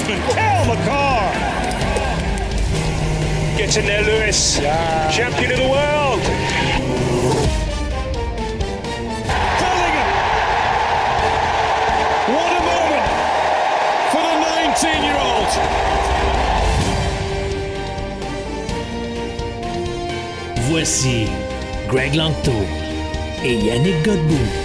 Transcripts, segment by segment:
defenseman, Cal McCarr. Gets in there, Lewis. Yeah. Champion of the world. Bellingham. What a moment for the 19-year-old. Voici Greg Langto et Yannick Godbout.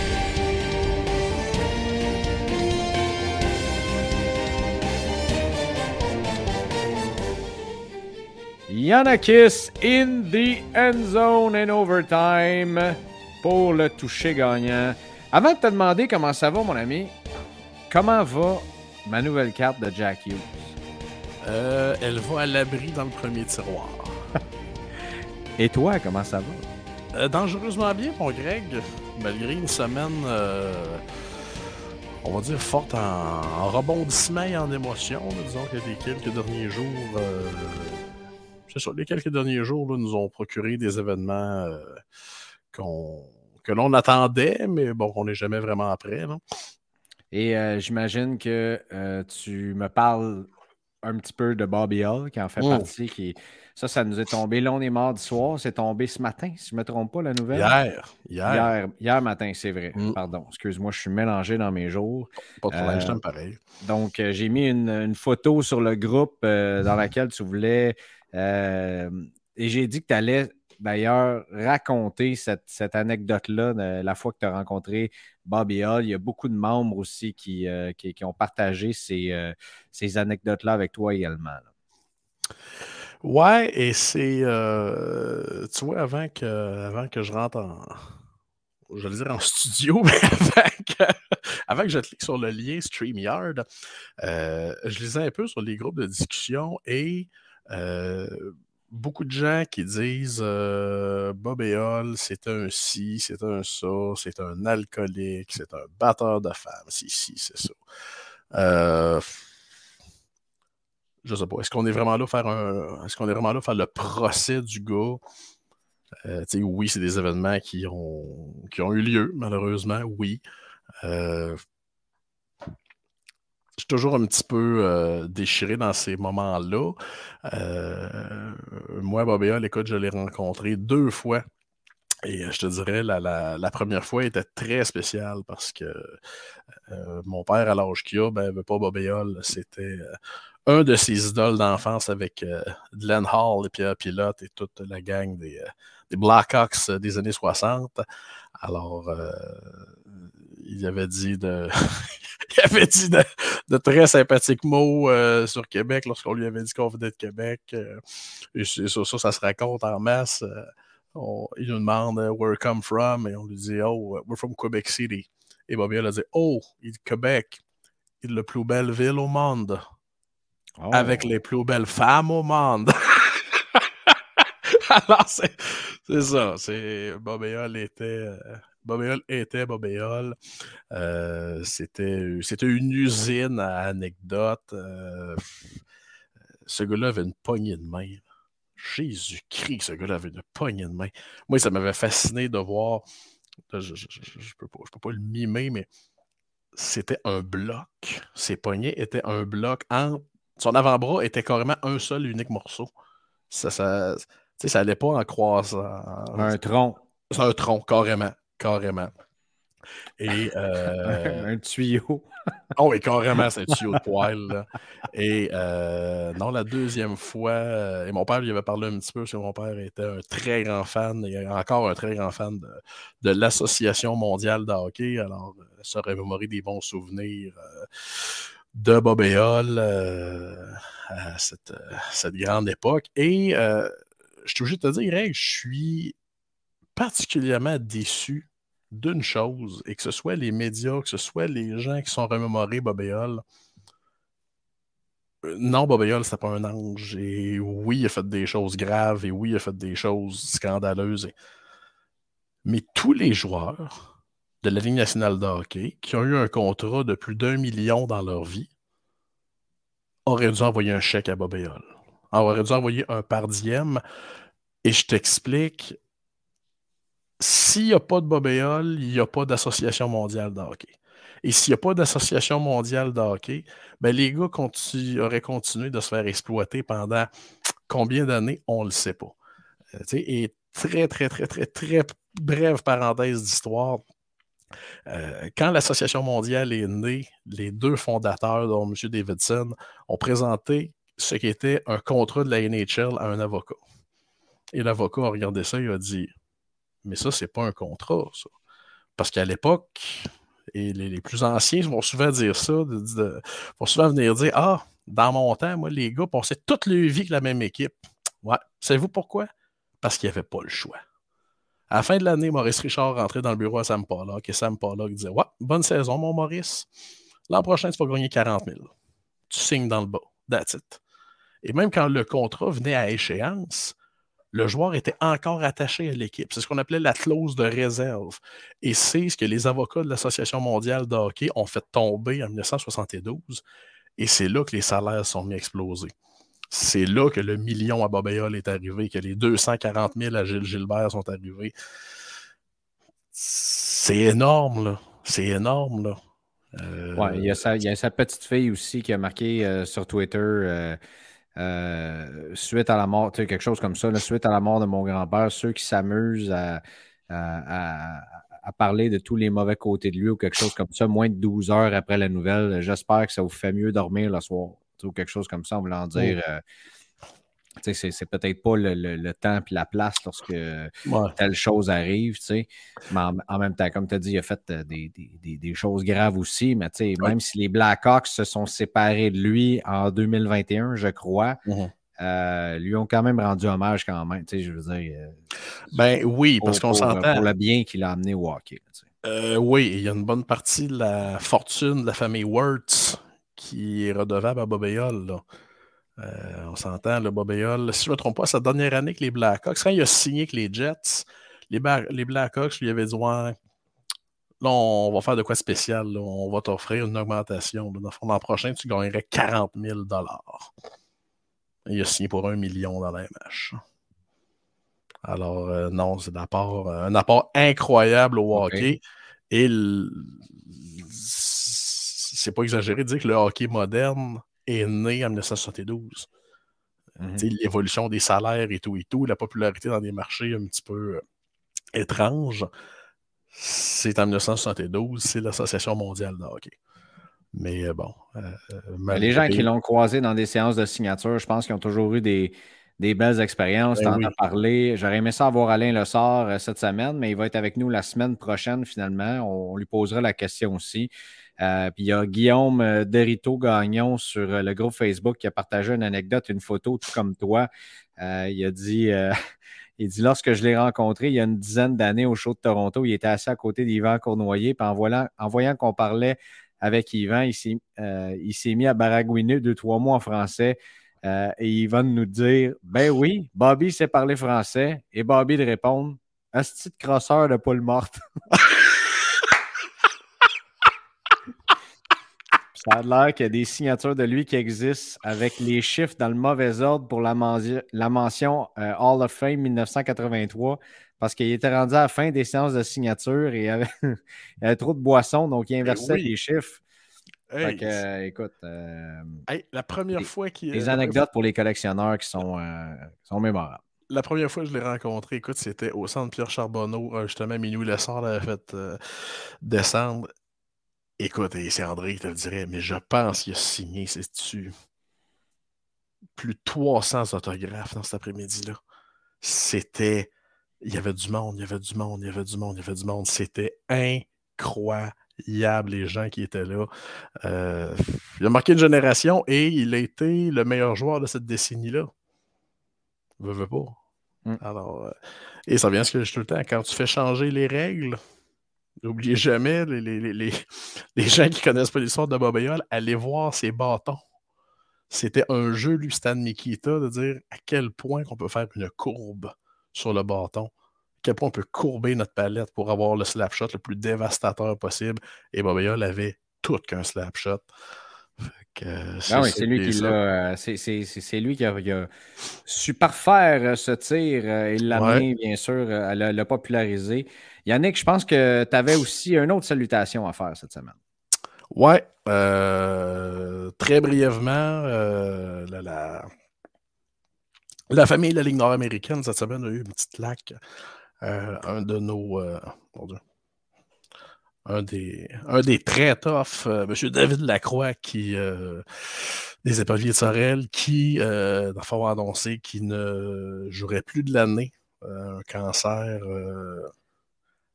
Yanakis in the end zone in overtime pour le toucher gagnant. Avant de te demander comment ça va, mon ami, comment va ma nouvelle carte de Jack Hughes? Euh, elle va à l'abri dans le premier tiroir. Et toi, comment ça va? Euh, dangereusement bien, mon Greg, malgré une semaine, euh, on va dire, forte en, en rebondissement et en émotion. disons que les quelques derniers jours, ça, les quelques derniers jours là, nous ont procuré des événements euh, qu'on- que l'on attendait, mais bon, on n'est jamais vraiment prêt. là. Et euh, j'imagine que euh, tu me parles un petit peu de Bobby Hall, qui en fait Mm. partie. Qui... Ça, ça nous est tombé. Là, on est mardi soir. C'est tombé ce matin, si je ne me trompe pas, la nouvelle. Hier, hier, Hier, hier matin, c'est vrai. Mm. Pardon. Excuse-moi, je suis mélangé dans mes jours. pas de problème, euh, je t'aime pareil. Donc, j'ai mis une, une photo sur le groupe euh, dans laquelle tu voulais. Euh, et j'ai dit que tu allais d'ailleurs raconter cette, cette anecdote-là la fois que tu as rencontré Bobby Hall. Il y a beaucoup de membres aussi qui, euh, qui, ont partagé ces, euh, ces anecdotes-là avec toi également. Ouais, et c'est. tu vois, avant que, avant que je rentre en. J'allais dire en studio, mais avant que, avant je clique sur le lien StreamYard, je lisais un peu sur les groupes de discussion et beaucoup de gens qui disent euh, Bob Hall, c'est un ci, c'est un ça, c'est un alcoolique, c'est un batteur de femmes, c'est ci, c'est ça. Euh, je sais pas. Est-ce qu'on est vraiment là faire un. Est-ce qu'on est vraiment là faire le procès du gars? Euh, oui, c'est des événements qui ont, qui ont eu lieu, malheureusement, oui. Je suis toujours un petit peu euh, déchiré dans ces moments-là. Euh, moi, Bobby écoute, je l'ai rencontré deux fois. Et euh, je te dirais, la, première fois était très spéciale parce que mon père, à l'âge qu'il a, ben, veut pas Bobby c'était un de ses idoles d'enfance avec Glenn Hall et Pierre Pilote et toute la gang des, des Blackhawks des années 60. Alors, il avait dit de, il avait dit de, de très sympathiques mots euh, sur Québec lorsqu'on lui avait dit qu'on venait de Québec. euh, et c'est ça, ça, ça se raconte en masse. euh, on- il nous demande Where come from et on lui dit Oh, we're from Quebec City. Et Bobby a dit Oh, il Québec, il est la plus belle ville au monde Oh. avec les plus belles femmes au monde. Alors, c'est ça. Hall était. Hall était Hall. Euh, C'était c'était une usine à anecdotes. euh, ce gars-là avait une poignée de main. Jésus-Christ, ce gars-là avait une poignée de main. Moi, ça m'avait fasciné de voir. Je ne peux, peux pas le mimer, mais c'était un bloc. Ses poignets étaient un bloc en son avant-bras était carrément un seul unique morceau. Ça, ça, ça allait pas en croissant. Un tronc, C'est un tronc, carrément. Carrément. Et. euh, un tuyau. Oh, et carrément, c'est un tuyau de poêle. là. Et euh, non, la deuxième fois, euh, et mon père lui avait parlé un petit peu, parce que mon père était un très grand fan, et encore un très grand fan de, de l'Association mondiale de hockey. Alors, euh, se remémorer des bons souvenirs euh, de Bob et Hall euh, à cette, euh, cette grande époque. Et euh, je suis obligé de te dire, Greg, je suis particulièrement déçu d'une chose, et que ce soit les médias, que ce soit les gens qui sont remémorés Bob et Hall, euh, non, Bob et Hall, c'était pas un ange. Et oui, il a fait des choses graves, et oui, il a fait des choses scandaleuses. Mais tous les joueurs de la Ligue nationale de qui ont eu un contrat de plus d'un million dans leur vie auraient dû envoyer un chèque à Bob et Hall. Auraient dû envoyer un par diem. Et je t'explique, s'il n'y a pas de Bob et Hall, il n'y a pas d'association mondiale de hockey. Et s'il n'y a pas d'association mondiale de hockey, ben les gars auraient continué de se faire exploiter pendant combien d'années, on ne le sait pas. Euh, et très, très, très, très, très brève parenthèse d'histoire. Euh, quand l'Association mondiale est née, les deux fondateurs, dont M. Davidson, ont présenté ce qui était un contrat de la NHL à un avocat. Et l'avocat a regardé ça et a dit Mais ça, c'est pas un contrat, ça. Parce qu'à l'époque, et les, plus anciens vont souvent dire ça, vont souvent venir dire Ah, dans mon temps, moi, les gars passaient toute leur vie avec la même équipe. Ouais. Savez-vous pourquoi? Parce qu'il n'y avait pas le choix. À la fin de l'année, Maurice Richard rentrait dans le bureau à Sam Pollock et Sam Pollock disait Ouais, bonne saison, mon Maurice. L'an prochain, tu vas gagner 40 000. Tu signes dans le bas. That's it. Et même quand le contrat venait à échéance, le joueur était encore attaché à l'équipe. C'est ce qu'on appelait la clause de réserve. Et c'est ce que les avocats de l'Association mondiale de hockey ont fait tomber en 1972. Et c'est là que les salaires sont mis à exploser. C'est là que le million à Bobéol est arrivé, que les 240 000 à Gilles Gilbert sont arrivés. C'est énorme, là. C'est énorme, là. Euh, il, y a sa, petite fille aussi qui a marqué euh, sur Twitter euh, suite à la mort, quelque chose comme ça, suite à la mort de mon grand-père, ceux qui s'amusent à, parler de tous les mauvais côtés de lui ou quelque chose comme ça, moins de 12 heures après la nouvelle, j'espère que ça vous fait mieux dormir le soir ou quelque chose comme ça, en voulant dire. Euh, c'est peut-être pas le, temps et la place lorsque telle chose arrive, mais en, même temps, comme tu as dit, il a fait euh, des, choses graves aussi, mais même si les Blackhawks se sont séparés de lui en 2021, je crois, mmh euh, lui ont quand même rendu hommage quand même, je veux dire. ben oui, parce qu'on s'entend. Pour le bien qu'il a amené au hockey. oui, il y a une bonne partie de la fortune de la famille Wirtz qui est redevable à Bobéol. Euh, on s'entend, le Bobéol, si je ne me trompe pas, sa dernière année avec les Blackhawks, quand il a signé avec les Jets, les, les Blackhawks lui avaient dit ouais, là, on va faire de quoi spécial, on va t'offrir une augmentation. L'an prochain, tu gagnerais 40 000 Il a signé pour un million dans la MH. Alors, euh, non, c'est un apport, un apport incroyable au hockey. Et c'est pas exagéré de dire que le hockey moderne est né en 1972. Mhm. L'évolution des salaires et tout et tout, la popularité dans des marchés un petit peu euh, étranges, c'est en 1972, c'est l'Association mondiale de hockey. Mais euh, bon. Euh, les gens qui l'ont croisé dans des séances de signature, je pense qu'ils ont toujours eu des, belles expériences. Ben tu en as parlé. J'aurais aimé ça avoir Alain Lessard cette semaine, mais il va être avec nous la semaine prochaine finalement. on lui posera la question aussi. Euh, puis il y a Guillaume euh, Derito Gagnon sur euh, le groupe Facebook qui a partagé une anecdote, une photo, tout comme toi. il a dit. Il dit lorsque je l'ai rencontré il y a une dizaine d'années au show de Toronto, il était assis à côté d'Yvan Cournoyer. Puis en, voyant, qu'on parlait avec Yvan, il s'est mis à baragouiner deux, trois mots en français. Et Yvan nous dire Ben oui, Bobby sait parler français. Et Bobby de répondre Un petit crosseur de poule morte. Ça a l'air qu'il y a des signatures de lui qui existent avec les chiffres dans le mauvais ordre pour la, mention euh, Hall of Fame 1983 parce qu'il était rendu à la fin des séances de signature et il y avait, trop de boissons, donc il ben inversait les chiffres. Euh, écoute. Euh, la première fois qu'il. Des anecdotes pour les collectionneurs qui sont, sont mémorables. La première fois que je l'ai rencontré, écoute, c'était au centre Pierre Charbonneau. justement, Minou Lessard l'avait fait descendre. Écoute, et c'est André qui te le dirait, mais je pense qu'il a signé, c'est-tu, plus de 300 autographes dans cet après-midi-là. C'était. Il y avait du monde, il y avait du monde, il y avait du monde, il y avait du monde. C'était incroyable, les gens qui étaient là. Euh, il a marqué une génération et il a été le meilleur joueur de cette décennie-là. Veux, veux pas. Mm. Alors, euh, et ça vient ce que je dis tout le temps, quand tu fais changer les règles, N'oubliez jamais, les, gens qui connaissent pas l'histoire de Bobayol, allez voir ses bâtons. C'était un jeu, lui, Stan Mikita, de dire à quel point on peut faire une courbe sur le bâton, quel point on peut courber notre palette pour avoir le slapshot le plus dévastateur possible. Et Bobayol avait tout qu'un slapshot. Ah c'est lui, qui l'a, c'est, lui qui a, su parfaire euh, ce tir euh, et l'amener, bien sûr, à le, populariser. Yannick, je pense que tu avais aussi une autre salutation à faire cette semaine. Ouais. Euh, très brièvement, euh, la, la, famille de la Ligue nord-américaine, cette semaine, a eu une petite lac. Euh, un de nos. un des, un des très tough, M. David Lacroix, qui, des épauliers de Sorel, qui, euh, a annoncé qu'il ne jouerait plus de l'année. un cancer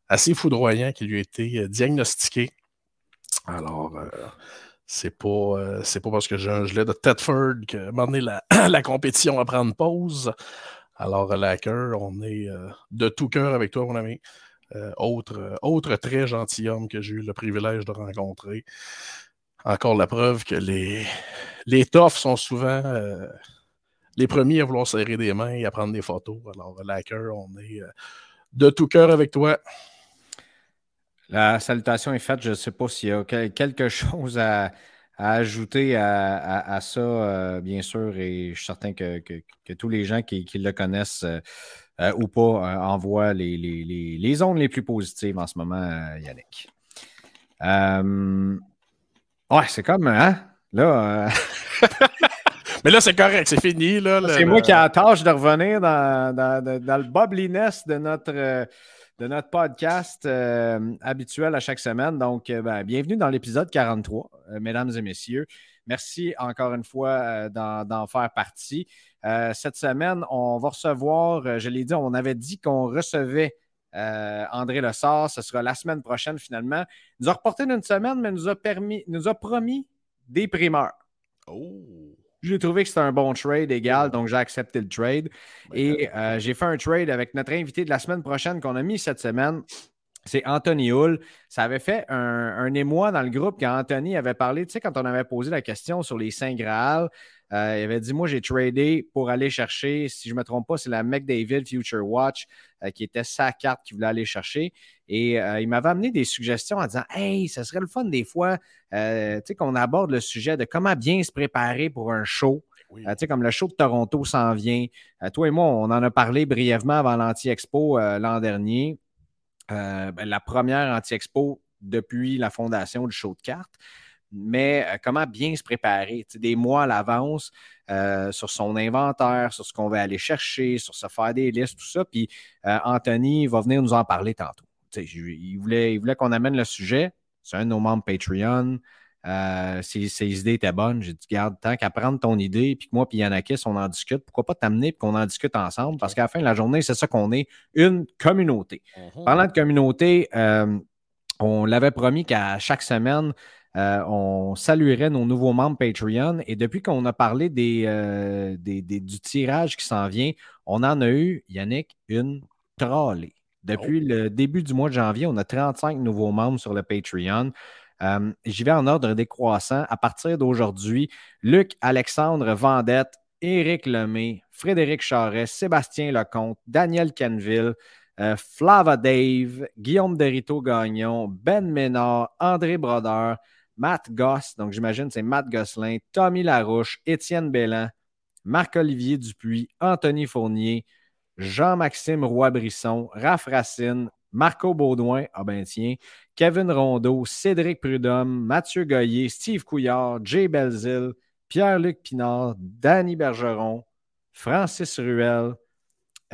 assez foudroyant qui lui a été diagnostiqué. Alors, euh, c'est pas, euh, pas parce que j'ai un gilet de Tedford que donné, la, la compétition va prendre pause. Alors, Lacker, on est euh, de tout cœur avec toi, mon ami. autre, autre très gentilhomme que j'ai eu le privilège de rencontrer. Encore la preuve que les, les toughs sont souvent les premiers à vouloir serrer des mains et à prendre des photos. Alors, Lacker, on est de tout cœur avec toi. La salutation est faite. Je ne sais pas s'il y a quelque chose à, ajouter à, ça, euh, bien sûr, et je suis certain que, tous les gens qui, le connaissent euh, euh, ou pas envoient les, les, ondes les plus positives en ce moment, Yannick. ouais, c'est comme, hein? Là. Mais là, c'est correct, c'est fini. c'est moi qui ai la tâche de revenir dans, dans le bubbliness de notre de notre podcast euh, habituel à chaque semaine. Donc, euh, ben, bienvenue dans l'épisode 43, euh, mesdames et messieurs. Merci encore une fois d'en faire partie. cette semaine, on va recevoir, je l'ai dit, on avait dit qu'on recevait André Lessard. Ce sera la semaine prochaine finalement. Il nous a reporté d'une semaine, mais nous a, permis, nous a promis des primeurs. Oh! J'ai trouvé que c'était un bon trade égal, donc j'ai accepté le trade. Et euh, j'ai fait un trade avec notre invité de la semaine prochaine qu'on a mis cette semaine. C'est Anthony Hull. Ça avait fait un, émoi dans le groupe quand Anthony avait parlé, tu sais, quand on avait posé la question sur les Saint Graal, euh, il avait dit Moi, j'ai tradé pour aller chercher, si je ne me trompe pas, c'est la McDavid Future Watch euh, qui était sa carte qu'il voulait aller chercher. Et il m'avait amené des suggestions en disant Hey, ça serait le fun des fois euh, qu'on aborde le sujet de comment bien se préparer pour un show. Euh, comme le show de Toronto s'en vient. Euh, toi et moi, on en a parlé brièvement avant l'Anti-Expo l'an dernier. Ben, la première Anti-Expo depuis la fondation du show de cartes. Mais comment bien se préparer, des mois à l'avance sur son inventaire, sur ce qu'on va aller chercher, sur se faire des listes, tout ça. Puis Anthony va venir nous en parler tantôt. il voulait, il voulait qu'on amène le sujet. C'est un de nos membres Patreon. Euh, ses, idées étaient bonnes. J'ai dit, garde, tant qu'à prendre ton idée, puis que moi, puis Yanakis, on en discute, pourquoi pas t'amener et qu'on en discute ensemble? Parce qu'à la fin de la journée, c'est ça qu'on est, une communauté. Mhm. Parlant de communauté, euh, on l'avait promis qu'à chaque semaine, euh, on saluerait nos nouveaux membres Patreon. Et depuis qu'on a parlé des, du tirage qui s'en vient, on en a eu, Yannick, une trollée. Depuis oh. le début du mois de janvier, on a 35 nouveaux membres sur le Patreon. Euh, j'y vais en ordre décroissant. À partir d'aujourd'hui, Luc Alexandre Vendette, Éric Lemay, Frédéric Charest, Sébastien Lecomte, Daniel Canville, euh, Flava Dave, Guillaume Derito Gagnon, Ben Ménard, André Brodeur, Matt Goss, donc j'imagine c'est Matt Gosselin, Tommy Larouche, Étienne Bellan, Marc-Olivier Dupuis, Anthony Fournier, Jean-Maxime Roy-Brisson, Raph Racine, Marco Baudouin, ah ben tiens, Kevin Rondeau, Cédric Prudhomme, Mathieu Goyer, Steve Couillard, Jay Belzil, Pierre-Luc Pinard, Danny Bergeron, Francis Ruel,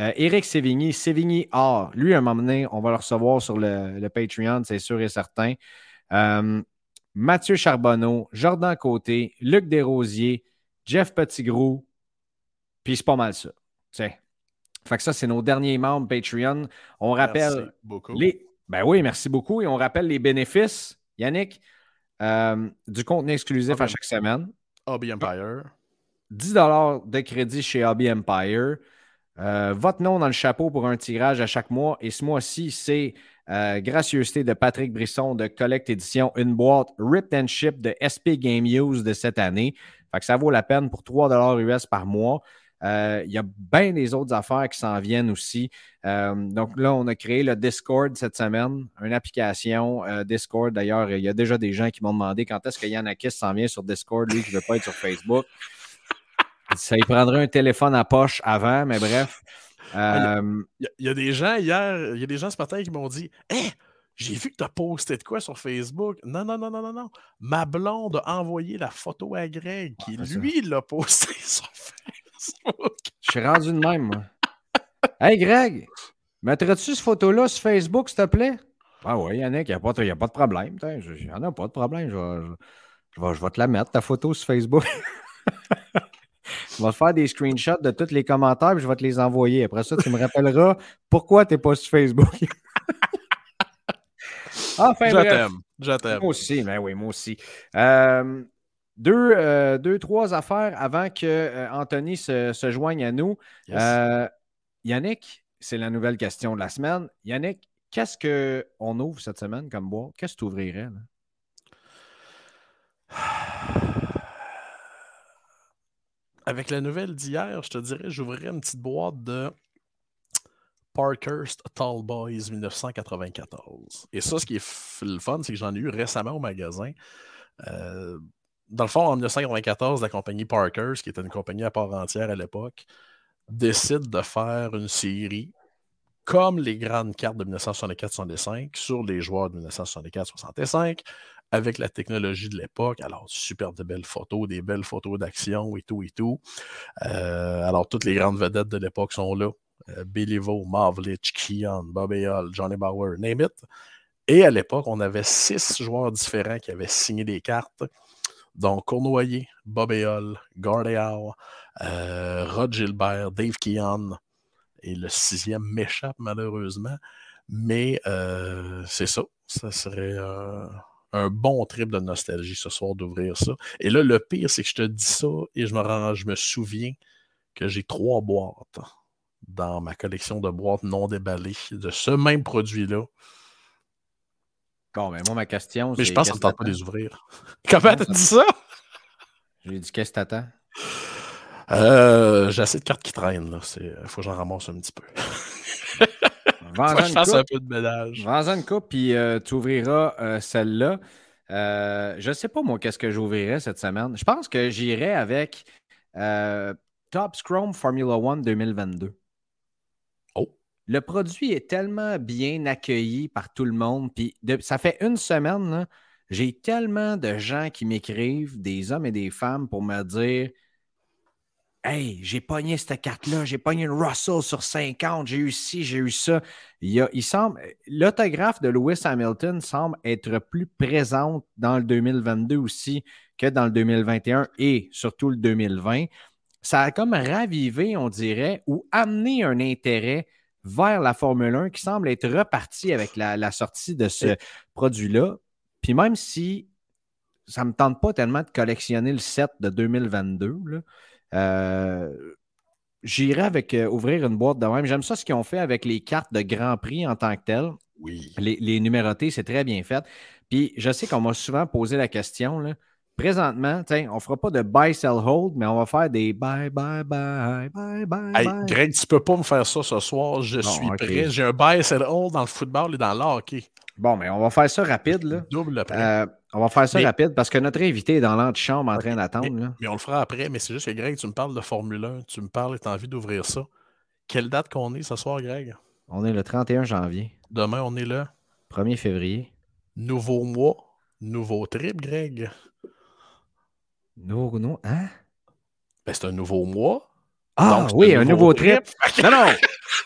euh, Éric Sévigny, Sévigny Or. Lui, à un moment donné, on va le recevoir sur le, Patreon, c'est sûr et certain. Euh, Mathieu Charbonneau, Jordan Côté, Luc Desrosiers, Jeff Petitgrou, puis c'est pas mal ça. T'sais. Fait que ça, c'est nos derniers membres Patreon. On rappelle les. Ben oui, merci beaucoup. Et on rappelle les bénéfices, Yannick, euh, du contenu exclusif à chaque semaine. Hobby Empire. 10 de crédit chez Hobby Empire. Euh, votre nom dans le chapeau pour un tirage à chaque mois. Et ce mois-ci, c'est euh, gracieuseté de Patrick Brisson de Collect Edition, une boîte Ripped and Ship de SP Game Use de cette année. Fait que ça vaut la peine pour 3 US par mois. Euh, il y a bien des autres affaires qui s'en viennent aussi. Euh, donc là, on a créé le Discord cette semaine, une application Discord. D'ailleurs, il y a déjà des gens qui m'ont demandé quand est-ce que Yannakis s'en vient sur Discord, lui qui ne veut pas être sur Facebook. Ça lui prendrait un téléphone à poche avant, mais bref. Ah, il y, a des gens hier, il y a des gens ce matin qui m'ont dit Hé, J'ai vu que tu as posté de quoi sur Facebook. Non, non, non, non, non, non. Ma blonde a envoyé la photo à Greg, qui lui l'a posté sur Facebook. Je suis rendu de même, moi. hey, Greg, mettrais-tu cette photo-là sur Facebook, s'il te plaît? Ah oui, Yannick, il n'y a, pas de problème. Il n'y en a pas de problème. Je vais, je vais te la mettre, ta photo sur Facebook. je vais te faire des screenshots de tous les commentaires et je vais te les envoyer. Après ça, tu me rappelleras pourquoi tu n'es pas sur Facebook. enfin, je t'aime. Je t'aime. Moi aussi, mais ben oui, moi aussi. Euh, deux, euh, deux, trois affaires avant que euh, Anthony se, se, joigne à nous. Yannick, c'est la nouvelle question de la semaine. Yannick, qu'est-ce qu'on ouvre cette semaine comme boîte? Qu'est-ce que tu ouvrirais? Là? Avec la nouvelle d'hier, je te dirais, j'ouvrirais une petite boîte de Parkhurst Tall Boys 1994. Et ça, ce qui est le fun, c'est que j'en ai eu récemment au magasin. Euh, dans le fond, en 1994, la compagnie Parkhurst, qui était une compagnie à part entière à l'époque, décide de faire une série comme les grandes cartes de 1964-65 sur les joueurs de 1964-65 avec la technologie de l'époque. Alors, super de belles photos, des belles photos d'action et tout et tout. Euh, alors, toutes les grandes vedettes de l'époque sont là. Euh, Billy Vaux, Mavlich, Keon, Bobby Hull, Johnny Bauer, name it. Et à l'époque, on avait six joueurs différents qui avaient signé des cartes. Donc, Cournoyer, Hull, Howe, euh, Rod Gilbert, Dave Keon, et le sixième m'échappe malheureusement. Mais euh, c'est ça. Ça serait un bon trip de nostalgie ce soir d'ouvrir ça. Et là, le pire, c'est que je te dis ça et je me, rends, je me souviens que j'ai trois boîtes dans ma collection de boîtes non déballées de ce même produit-là. Bon, mais moi, ma question, c'est. Mais je pense qu'on ne tente pas de les ouvrir. Comment t'as dit ça? J'ai dit, qu'est-ce que t'attends? Euh, j'ai assez de cartes qui traînent. Il faut que j'en ramasse un petit peu. Vends je fasse un peu de ménage. Vends une coupe, puis euh, tu ouvriras euh, celle-là. Euh, je ne sais pas, moi, qu'est-ce que j'ouvrirai cette semaine. Je pense que j'irai avec Top Scrum Formula One 2022. Oh. Le produit est tellement bien accueilli par tout le monde. Puis ça fait une semaine, j'ai tellement de gens qui m'écrivent, des hommes et des femmes, pour me dire Hey, j'ai pogné cette carte-là, j'ai pogné une Russell sur 50, j'ai eu ci, j'ai eu ça. Il, il semble, l'autographe de Lewis Hamilton semble être plus présente dans le 2022 aussi que dans le 2021 et surtout le 2020. Ça a comme ravivé, on dirait, ou amené un intérêt vers la Formule 1 qui semble être reparti avec la, sortie de ce produit-là. Puis même si ça ne me tente pas tellement de collectionner le set de 2022, là, j'irai avec euh, ouvrir une boîte de même. J'aime ça ce qu'ils ont fait avec les cartes de Grand Prix en tant que telles. Oui. Les, les numérotés, c'est très bien fait. Puis je sais qu'on m'a souvent posé la question. Là, présentement, on ne fera pas de buy, sell, hold, mais on va faire des buy, buy, buy, buy, buy. Hey, Greg, tu peux pas me faire ça ce soir. Je suis prêt. J'ai un buy, sell, hold dans le football et dans le hockey. Bon, mais on va faire ça rapide. Là. Double après. Euh, on va faire ça rapide parce que notre invité est dans l'antichambre en train d'attendre. Mais, on le fera après, mais c'est juste que Greg, tu me parles de Formule 1, tu me parles et tu as envie d'ouvrir ça. Quelle date qu'on est ce soir, Greg? On est le 31 janvier. Demain, on est le 1er février. Nouveau mois, nouveau trip, Greg. Nouveau, non, hein? Ben, c'est un nouveau mois. Ah oui, un nouveau, trip. non, non.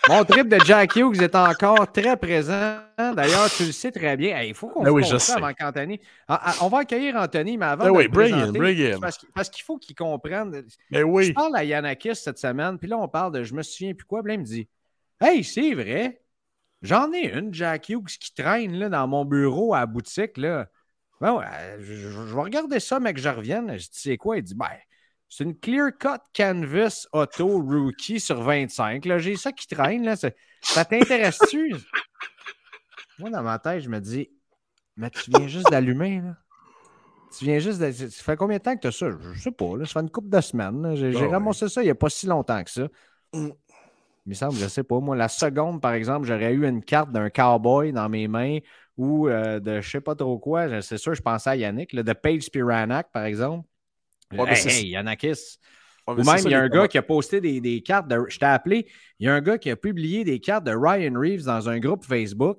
Mon trip de Jack Hughes est encore très présent. D'ailleurs, tu le sais très bien. il faut qu'on ben oui, ça avant qu'Anthony. Ah, ah, on va accueillir Anthony, mais avant. Ben de oui, bring in, bring in. Parce, qu'il faut qu'il comprenne. Ben oui. Je parle à Yanakis cette semaine, puis là, on parle de je me souviens plus quoi. Puis là, il me dit Hey, c'est vrai. J'en ai une, Jack Hughes, qui traîne là, dans mon bureau à la boutique. Là. Ben je, je, vais regarder ça, mais que je revienne. Je dis C'est quoi Il dit Ben c'est une clear cut canvas auto rookie sur 25. J'ai ça qui traîne. Là. Ça t'intéresse-tu? Moi, dans ma tête, je me dis, mais tu viens juste d'allumer. Là. Tu viens juste de... Ça fait combien de temps que tu as ça? Je sais pas. Là. Ça fait une couple de semaines. J'ai ah ramassé ça il n'y a pas si longtemps que ça. Mm. Il me semble, je sais pas. Moi, la seconde, par exemple, j'aurais eu une carte d'un cowboy dans mes mains ou euh, de je sais pas trop quoi. C'est sûr, je pensais à Yannick, de Paige Spiranak, par exemple. Ouais, hey, Yanakis. Ou même, il y a un gars qui a posté des, cartes de. Je t'ai appelé. Il y a un gars qui a publié des cartes de Ryan Reeves dans un groupe Facebook.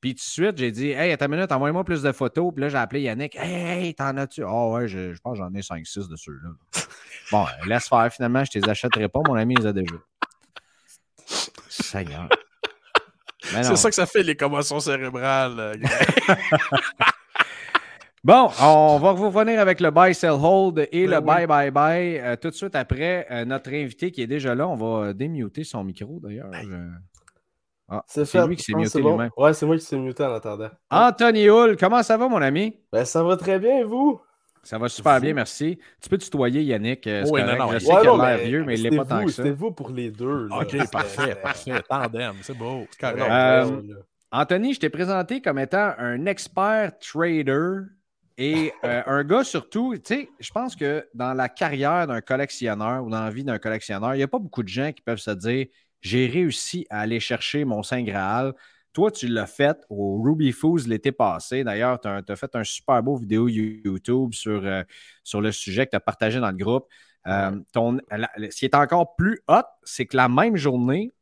Puis tout de suite, j'ai dit Hey, à ta minute, envoie-moi plus de photos. Puis là, j'ai appelé Yannick. Hey, hey t'en as-tu? Oh ouais, je, je pense que j'en ai 5-6 de ceux-là. bon, laisse faire. Finalement, je ne les achèterai pas. Mon ami, il les a déjà. Seigneur. C'est ça que ça fait, les commotions cérébrales. Bon, on va revenir avec le buy, sell, hold et ben le buy, buy, buy. Euh, tout de suite après, euh, notre invité qui est déjà là, on va démuter son micro d'ailleurs. Ah, c'est lui qui s'est muté lui-même. Ouais, c'est moi qui s'est muté en attendant. Anthony Hull, comment ça va, mon ami? Ben, ça va très bien, vous? Ça va super bien, merci. Tu peux tutoyer Yannick. Euh, oui, non, non, je sais qu'il a l'air vieux, mais il n'est pas tant que ça. C'était vous pour les deux. OK, parfait, parfait. Tandem, c'est beau. C'est correct. Euh, Anthony, je t'ai présenté comme étant un expert trader et euh, un gars surtout, tu sais, je pense que dans la carrière d'un collectionneur ou dans la vie d'un collectionneur, il n'y a pas beaucoup de gens qui peuvent se dire j'ai réussi à aller chercher mon Saint Graal. Toi, tu l'as fait au Ruby Fools l'été passé. D'ailleurs, tu as, fait un super beau vidéo YouTube sur, euh, sur le sujet que tu as partagé dans le groupe. Euh, ce qui est encore plus hot, c'est que la même journée,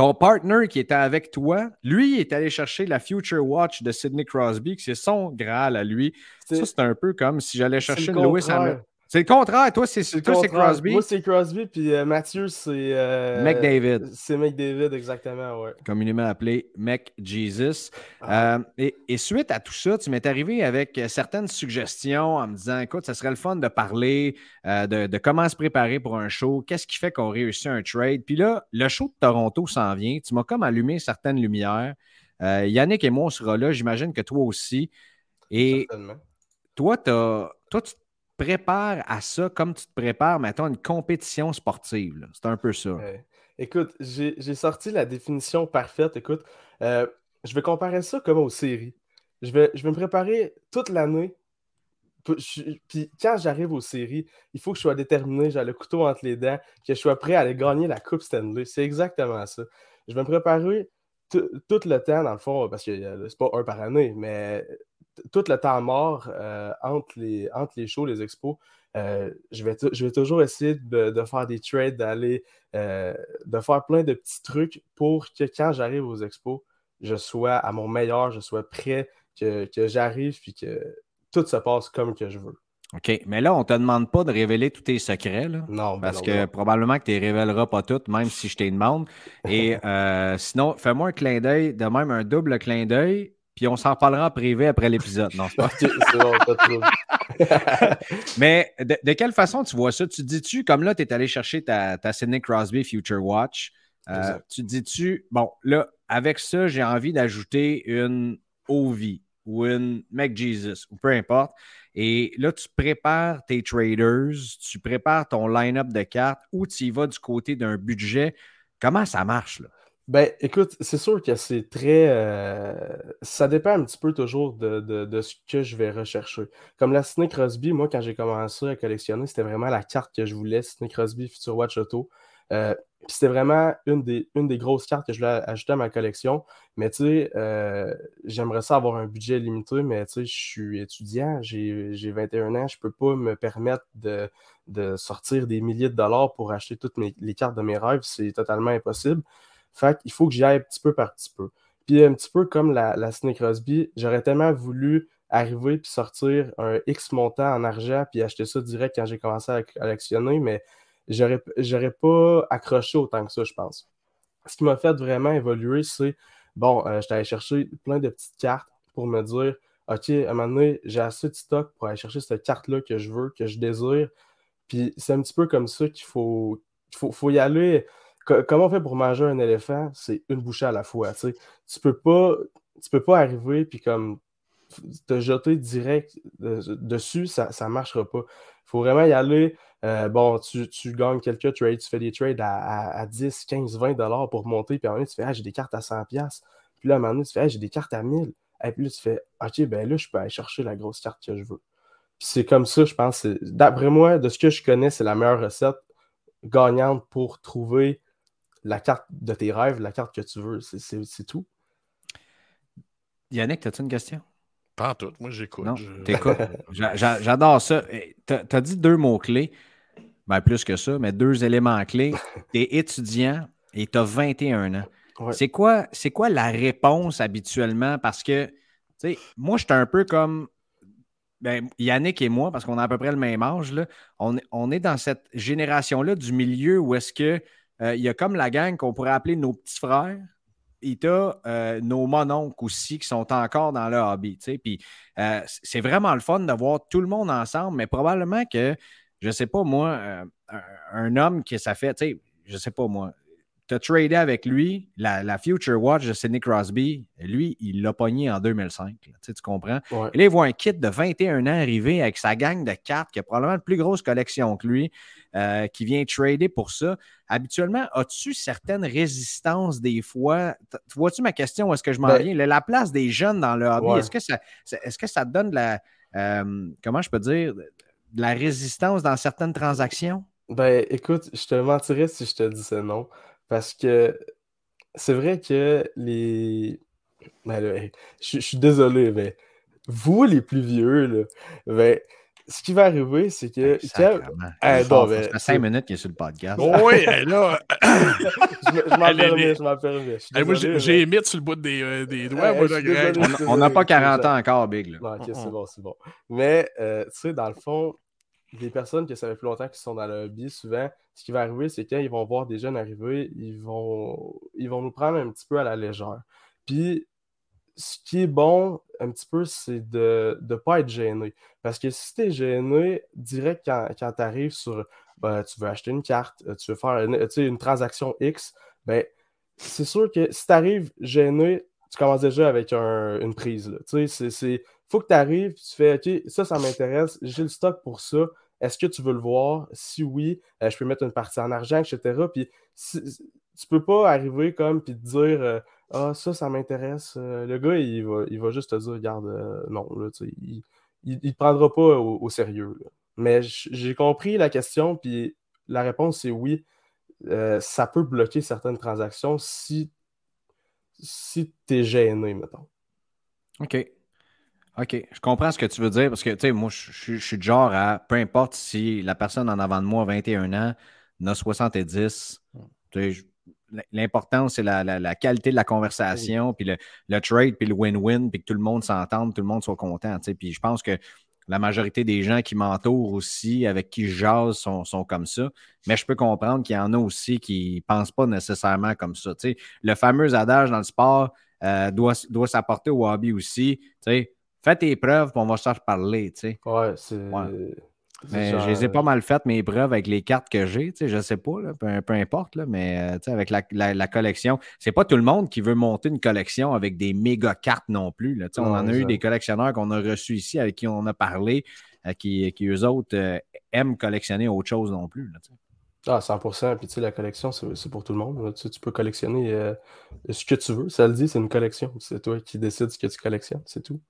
ton partner qui était avec toi, lui, il est allé chercher la Future Watch de Sidney Crosby, qui c'est son Graal à lui. Ça, c'est un peu comme si j'allais chercher une Lewis Hamilton. C'est le contraire. Toi, c'est Crosby. Moi, c'est Crosby. Puis euh, Mathieu, c'est. Euh, McDavid. C'est McDavid, exactement. Ouais. Communément appelé McJesus. Ah. Euh, et, suite à tout ça, tu m'es arrivé avec certaines suggestions en me disant écoute, ça serait le fun de parler de, comment se préparer pour un show. Qu'est-ce qui fait qu'on réussit un trade? Puis là, le show de Toronto s'en vient. Tu m'as comme allumé certaines lumières. Yannick et moi, on sera là. J'imagine que toi aussi. Et toi, as, toi, tu prépares à ça comme tu te prépares, mettons, une compétition sportive. C'est un peu ça. écoute, j'ai sorti la définition parfaite. Écoute, euh, je vais comparer ça comme aux séries. Je vais, je vais me préparer toute l'année. Puis quand j'arrive aux séries, il faut que je sois déterminé, j'ai le couteau entre les dents, que je sois prêt à aller gagner la Coupe Stanley. C'est exactement ça. Je vais me préparer tout le temps, dans le fond, parce que c'est pas un par année, mais tout le temps mort euh, entre, les, entre les shows, les expos, euh, je, vais je vais toujours essayer de, faire des trades, d'aller, euh, de faire plein de petits trucs pour que quand j'arrive aux expos, je sois à mon meilleur, je sois prêt, que, j'arrive puis que tout se passe comme que je veux. OK. Mais là, on ne te demande pas de révéler tous tes secrets. Là, non, ben parce que probablement que tu ne les révéleras pas toutes, même si je te demande. Et sinon, fais-moi un clin d'œil, de même un double clin d'œil puis on s'en parlera en privé après l'épisode. Non, c'est pas. Mais de, quelle façon tu vois ça? Tu dis-tu, comme là, tu es allé chercher ta, ta Sidney Crosby Future Watch, euh, tu dis-tu, bon, là, avec ça, j'ai envie d'ajouter une OV ou une McJesus ou peu importe. Et là, tu prépares tes traders, tu prépares ton line-up de cartes ou tu y vas du côté d'un budget. Comment ça marche, là? Ben, écoute, c'est sûr que c'est très. Euh, ça dépend un petit peu toujours de, ce que je vais rechercher. Comme la Sidney Crosby, moi, quand j'ai commencé à collectionner, c'était vraiment la carte que je voulais, Sidney Crosby Future Watch Auto. Euh, c'était vraiment une des, une des grosses cartes que je voulais ajouter à ma collection. Mais tu sais, euh, j'aimerais ça avoir un budget limité, mais tu sais, je suis étudiant, j'ai 21 ans, je peux pas me permettre de, sortir des milliers de dollars pour acheter toutes les cartes de mes rêves, c'est totalement impossible. Fait qu'il faut que j'y aille petit peu par petit peu. Puis un petit peu comme la, la Snake Crosby, j'aurais tellement voulu arriver puis sortir un X montant en argent puis acheter ça direct quand j'ai commencé à collectionner, mais j'aurais pas accroché autant que ça, je pense. Ce qui m'a fait vraiment évoluer, c'est bon, euh, j'étais allé chercher plein de petites cartes pour me dire OK, à un moment donné, j'ai assez de stock pour aller chercher cette carte-là que je veux, que je désire. Puis c'est un petit peu comme ça qu'il faut, faut, faut y aller comment on fait pour manger un éléphant? C'est une bouchée à la fois. Tu peux pas, tu peux pas arriver puis comme te jeter direct dessus, ça ne marchera pas. Il faut vraiment y aller. Euh, bon, tu, gagnes quelques trades, tu fais des trades à, 10, 15, 20 dollars pour monter, puis à un moment tu fais ah, j'ai des cartes à 100 Puis là, à un moment donné, tu fais ah, j'ai des cartes à 1000. Et puis là, tu fais OK, ben là, je peux aller chercher la grosse carte que je veux. Puis c'est comme ça, je pense. D'après moi, de ce que je connais, c'est la meilleure recette gagnante pour trouver la carte de tes rêves, la carte que tu veux. C'est tout? Yannick, as-tu une question? Pas en tout. Moi, j'écoute. Non, t'écoutes. J'adore ça. Tu as, dit deux mots-clés. Ben, plus que ça, mais deux éléments clés. Tu es étudiant et tu as 21 ans. c'est quoi, quoi la réponse habituellement? Parce que, tu sais, moi, je suis un peu comme ben, Yannick et moi, parce qu'on a à peu près le même âge, là, on, on, est dans cette génération-là du milieu où est-ce que euh, il y a comme la gang qu'on pourrait appeler nos petits frères. Et tu as nos mononcles aussi qui sont encore dans le hobby. Puis euh, c'est vraiment le fun de voir tout le monde ensemble, mais probablement que, je sais pas moi, euh, un, un, homme qui ça fait, tu sais, je sais pas moi, tu as tradé avec lui, la, Future Watch de Sidney Crosby, lui, il l'a pogné en 2005. tu comprends? Et là, il voit un kit de 21 ans arriver avec sa gang de cartes qui a probablement une plus grosse collection que lui, euh, qui vient trader pour ça. Habituellement, as-tu certaines résistances des fois? Vois-tu ma question? Est-ce que je m'en ben viens? La, place des jeunes dans le hobby, est-ce que, ça, est-ce que ça te donne de la. Euh, comment je peux dire? De la résistance dans certaines transactions? Ben, écoute, je te mentirais si je te disais non. Parce que c'est vrai que les. Ben je, suis désolé, mais vous, les plus vieux, là, ben, ce qui va arriver, c'est que. ça fait cinq minutes qu'il est sur le podcast. oui, là. je m'en permets, je m'en permets. moi, j'ai mis sur le bout des, euh, des doigts, moi, Greg. On n'a pas 40 ans encore, Big. Là. Non, ok, c'est bon, c'est bon. Mais, euh, tu sais, dans le fond, des personnes que ça fait plus longtemps qu'ils sont dans le hobby, souvent, ce qui va arriver, c'est quand ils vont voir des jeunes arriver, ils vont, ils vont nous prendre un petit peu à la légère. Puis, ce qui est bon, un petit peu, c'est de ne pas être gêné. Parce que si tu es gêné, direct quand, quand tu arrives sur, ben, tu veux acheter une carte, tu veux faire une, une transaction X, ben, c'est sûr que si tu arrives gêné, tu commences déjà avec une prise. C'est faut que tu arrives, tu fais OK, ça, ça m'intéresse, j'ai le stock pour ça. Est-ce que tu veux le voir? Si oui, euh, je peux mettre une partie en argent, etc. Puis si, tu peux pas arriver comme puis te dire euh, Ah, ça, ça m'intéresse. Euh, le gars, il va, il va juste te dire Regarde, non, là, il, il, te prendra pas au, sérieux. Mais j'ai compris la question, puis la réponse c'est oui. ça peut bloquer certaines transactions si, si tu es gêné, mettons. OK. OK, je comprends ce que tu veux dire parce que, tu sais, moi, je, suis du genre à, peu importe si la personne en avant de moi a 21 ans, a 70, l'important, c'est la, qualité de la conversation, puis le, trade, puis le win-win, puis que tout le monde s'entende, tout le monde soit content, tu sais. Puis je pense que la majorité des gens qui m'entourent aussi, avec qui je jase, sont, comme ça. Mais je peux comprendre qu'il y en a aussi qui ne pensent pas nécessairement comme ça. Tu sais, le fameux adage dans le sport euh, doit, doit s'apporter au hobby aussi. Tu sais, fais tes preuves, puis on va se reparler, tu sais. Ouais, c'est. Mais je les ai pas mal faites, mes preuves, avec les cartes que j'ai. Je ne sais pas, peu, importe, là, mais euh, avec la, la, collection. C'est pas tout le monde qui veut monter une collection avec des méga cartes non plus. Là, on en a eu des collectionneurs qu'on a reçus ici, avec qui on a parlé, euh, qui, qui, eux autres euh, aiment collectionner autre chose non plus. Là, ah, 100%. Puis tu sais, la collection, c'est pour tout le monde. Tu, tu, peux collectionner ce que tu veux. Ça le dit, c'est une collection. C'est toi qui décides ce que tu collectionnes, c'est tout.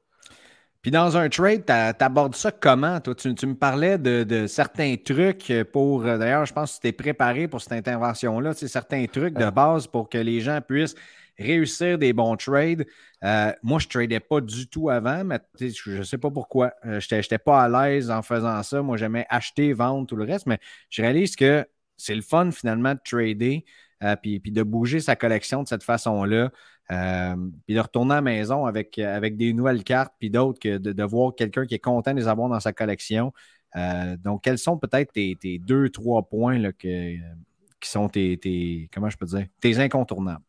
Puis dans un trade, tu abordes ça comment? Toi, tu, me parlais de, certains trucs pour. Euh, d'ailleurs, je pense que tu t'es préparé pour cette intervention-là. Tu certains trucs de base pour que les gens puissent réussir des bons trades. Euh, moi, je ne tradais pas du tout avant, mais je ne sais pas pourquoi. Euh, je n'étais pas à l'aise en faisant ça. Moi, j'aimais acheter, vendre, tout le reste, mais je réalise que c'est le fun finalement de trader. puis, puis, de bouger sa collection de cette façon-là. Euh, puis de retourner à la maison avec, avec des nouvelles cartes, puis d'autres, que de, voir quelqu'un qui est content de les avoir dans sa collection. Euh, donc, quels sont peut-être tes, deux, trois points là, qui sont tes, comment je peux dire, tes incontournables?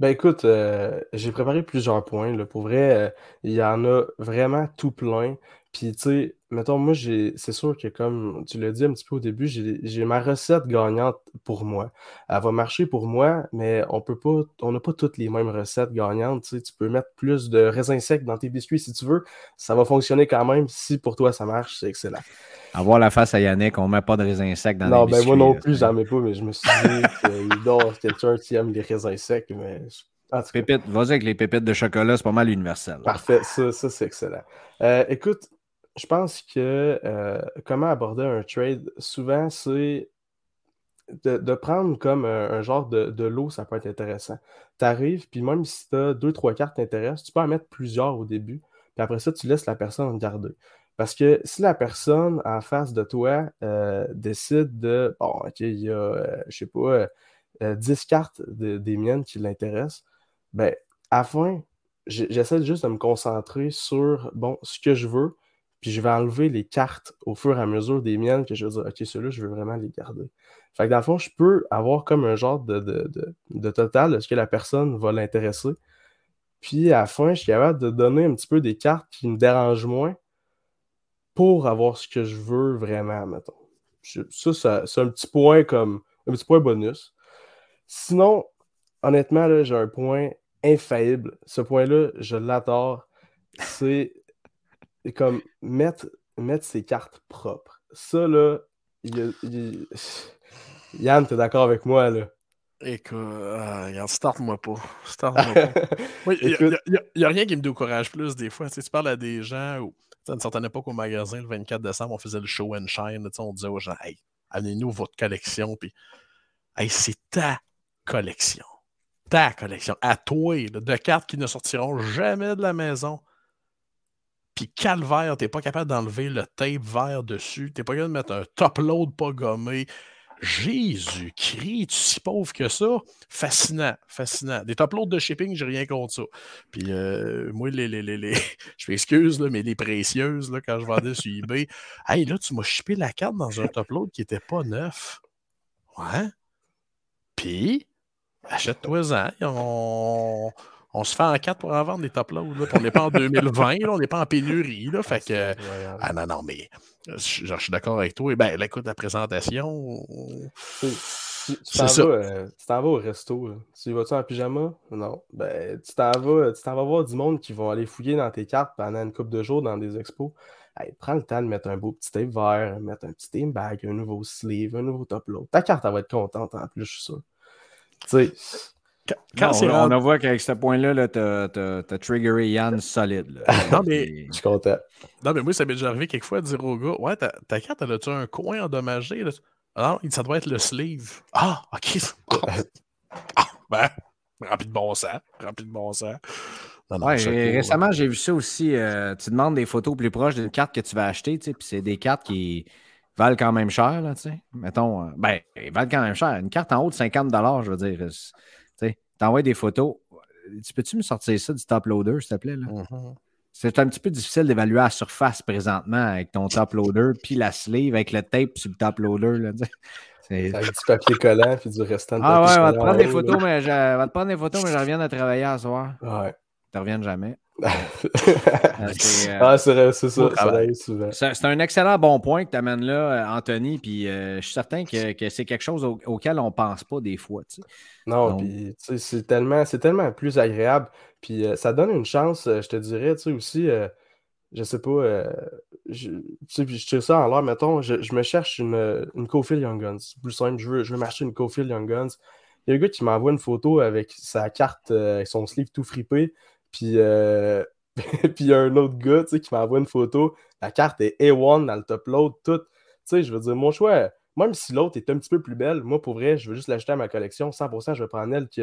Ben écoute, euh, j'ai préparé plusieurs points. Pour vrai, il y en a vraiment tout plein. Puis, tu sais, mettons, moi, j'ai, c'est sûr que comme tu l'as dit un petit peu au début, j'ai, ma recette gagnante pour moi. Elle va marcher pour moi, mais on peut pas, on n'a pas toutes les mêmes recettes gagnantes. Tu, sais, tu peux mettre plus de raisins secs dans tes biscuits si tu veux. Ça va fonctionner quand même. Si pour toi ça marche, c'est excellent. Avoir la face à Yannick, on met pas de raisins secs dans non, les biscuits. Non, ben moi non plus, j'en mets pas, mais je me suis dit qu'il doit quelqu'un qui aime les raisins secs, mais Pépites, vas-y avec les pépites de chocolat, c'est pas mal universel. Parfait, ça, ça c'est excellent. Euh, écoute, je pense que euh, comment aborder un trade, souvent, c'est de, prendre comme un, genre de, lot, ça peut être intéressant. Tu arrives, puis même si tu as deux, trois cartes t'intéressent, tu peux en mettre plusieurs au début, puis après ça, tu laisses la personne garder. Parce que si la personne en face de toi euh, décide de, bon, OK, il y a, euh, je sais pas, 10 cartes des miennes qui l'intéressent, ben, à fin, j'essaie juste de me concentrer sur, bon, ce que je veux, puis je vais enlever les cartes au fur et à mesure des miennes que je veux dire, OK, ceux-là, je veux vraiment les garder. Fait que dans le fond, je peux avoir comme un genre de, de, total de ce que la personne va l'intéresser. Puis à la fin, je suis capable de donner un petit peu des cartes qui me dérangent moins pour avoir ce que je veux vraiment, mettons. Ça, c'est un petit point comme un petit point bonus. Sinon, honnêtement, j'ai un point infaillible. Ce point-là, je l'adore. C'est comme mettre, mettre ses cartes propres. Ça, là, il, il... Yann, t'es d'accord avec moi, là? Écoute, euh, start-moi pas. Start-moi pas. Il n'y a, rien qui me décourage plus des fois. Tu, tu parles à des gens où, à une certaine époque au magasin, le 24 décembre, on faisait le show and shine. On disait aux gens, hey, amenez-nous votre collection. Puis, hey, c'est ta collection. Ta collection. À toi, de cartes qui ne sortiront jamais de la maison. Puis calvaire, t'es pas capable d'enlever le tape vert dessus. T'es pas capable de mettre un top load pas gommé. Jésus-Christ, tu si pauvre que ça. Fascinant, fascinant. Des top loads de shipping, j'ai rien contre ça. Puis euh, moi, les, les, les, je m'excuse, mais les précieuses, là, quand je vendais sur eBay, hey, là, tu m'as shippé la carte dans un top load qui n'était pas neuf. Ouais. Puis, achète-toi-en. On on se fait en quatre pour en vendre des top loads. On n'est pas en 2020, on n'est pas en pénurie. Là, fait que, ah non, non, mais je, suis d'accord avec toi. Ben, écoute, la présentation. Tu t'en vas, euh, vas, au resto. Tu vas-tu en pyjama? Non. Ben, tu t'en vas, vas voir du monde qui vont aller fouiller dans tes cartes pendant une couple de jours dans des expos. prends le temps de mettre un beau petit tape vert, mettre un petit team bag, un nouveau sleeve, un nouveau top load. Ta carte, elle va être contente en plus, je suis sûr. Tu sais, quand on, on, voit qu'avec ce point-là, tu as, triggeré Yann solide. non, mais... Je suis content. Non, mais moi, ça m'est déjà arrivé quelquefois de dire au gars Ouais, ta, carte, elle a-tu un coin endommagé là? Alors, ça doit être le sleeve. Ah, ok. ah, ben, rempli de bon sang. Rempli de bon sang. récemment, j'ai vu ça aussi. Euh, tu demandes des photos plus proches d'une carte que tu vas acheter, puis c'est des cartes qui valent quand même cher, là, tu sais. Mettons, euh, ben, ils valent quand même cher. Une carte en haut de 50 je veux dire t'envoies des photos. Tu peux-tu me sortir ça du top loader, s'il te plaît? Mm-hmm. C'est un petit peu difficile d'évaluer la surface présentement avec ton top loader, puis la sleeve avec le tape sur le top loader. Là, avec du papier collant puis du restant de Ah ouais, on va te prendre des photos, mais je, reviens de travailler à soir. Ouais. Tu reviens jamais. Euh, ah, c'est ça, ça arrive souvent. C'est un excellent bon point que tu amènes là, euh, Anthony, puis euh, je suis certain que, c'est quelque chose auquel on ne pense pas des fois. Non, puis c'est tellement, tellement plus agréable. Puis ça donne une chance, je te dirais, tu sais, aussi, je sais pas, je, je tire ça en l'air, mettons, je, me cherche une, une Cofield Young Guns. C'est plus simple, je veux, je veux m'acheter une Cofield Young Guns. Il y a un gars qui m'envoie une photo avec sa carte, avec son sleeve tout fripé. Puis, euh, puis il y a un autre gars qui m'envoie une photo. La carte est A1 dans le top load, tout. Tu sais, je veux dire, mon choix, même si l'autre est un petit peu plus belle, moi, pour vrai, je veux juste l'acheter à ma collection. 100%, je vais prendre elle qui,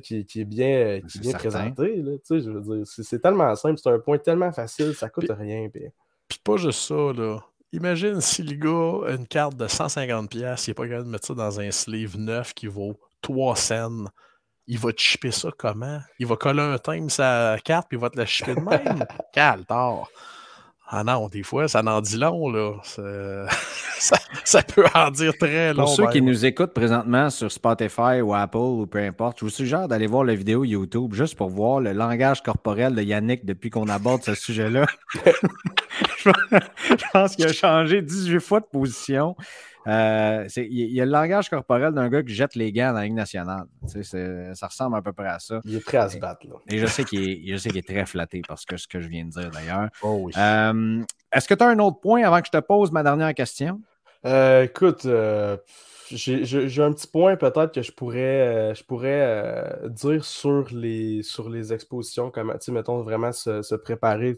qui, est bien, qui est bien présentée. je veux dire, c'est tellement simple, c'est un point tellement facile, ça coûte rien. Puis... puis pas juste ça, là. Imagine si le gars a une carte de 150$, il n'est pas capable de mettre ça dans un sleeve neuf qui vaut 3 cents il va te chipper ça comment? Il va coller un thème sa carte, puis il va te la chipper de même? Calme, tard. Ah non, des fois, ça n'en dit long, là. ça, peut en dire très long. Pour ceux qui nous écoutent présentement sur Spotify ou Apple ou peu importe, je vous suggère d'aller voir la vidéo YouTube juste pour voir le langage corporel de Yannick depuis qu'on aborde ce sujet-là. je pense qu'il a changé 18 fois de position. Euh, il y a le langage corporel d'un gars qui jette les gants dans la Ligue nationale. Ça ressemble à peu près à ça. Il est prêt à se battre. Là. Et je sais qu'il est, est, très flatté parce que ce que je viens de dire d'ailleurs. Oh euh, est-ce que tu as un autre point avant que je te pose ma dernière question? Euh, écoute, j'ai un petit point peut-être que je pourrais, je pourrais dire sur les, sur les expositions, comme, mettons, vraiment se, se préparer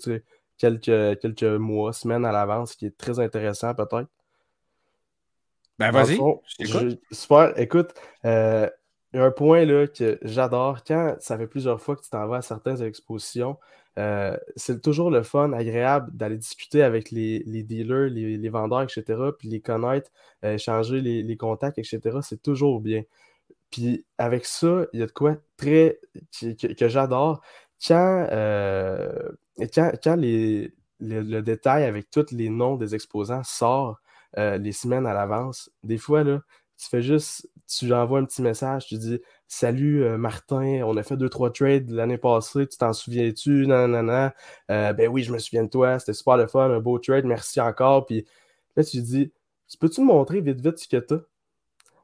quelques, quelques mois, semaines à l'avance, ce qui est très intéressant peut-être. Ben vas-y. Super. Écoute, euh, il y a un point là, que j'adore. Quand ça fait plusieurs fois que tu t'en vas à certaines expositions, euh, c'est toujours le fun, agréable d'aller discuter avec les, dealers, les, vendeurs, etc., puis les connaître, euh, échanger les, contacts, etc. C'est toujours bien. Puis avec ça, il y a de quoi très que, j'adore. Quand, euh, quand, quand les, le détail avec tous les noms des exposants sort euh, les semaines à l'avance, des fois, là, tu fais juste, tu envoies un petit message, tu dis Salut euh, Martin, on a fait deux, trois trades l'année passée, tu t'en souviens-tu? Nanana. Euh, ben oui, je me souviens de toi, c'était super le fun, un beau trade, merci encore. Puis là, tu dis Peux-tu me montrer vite, vite ce que t'as?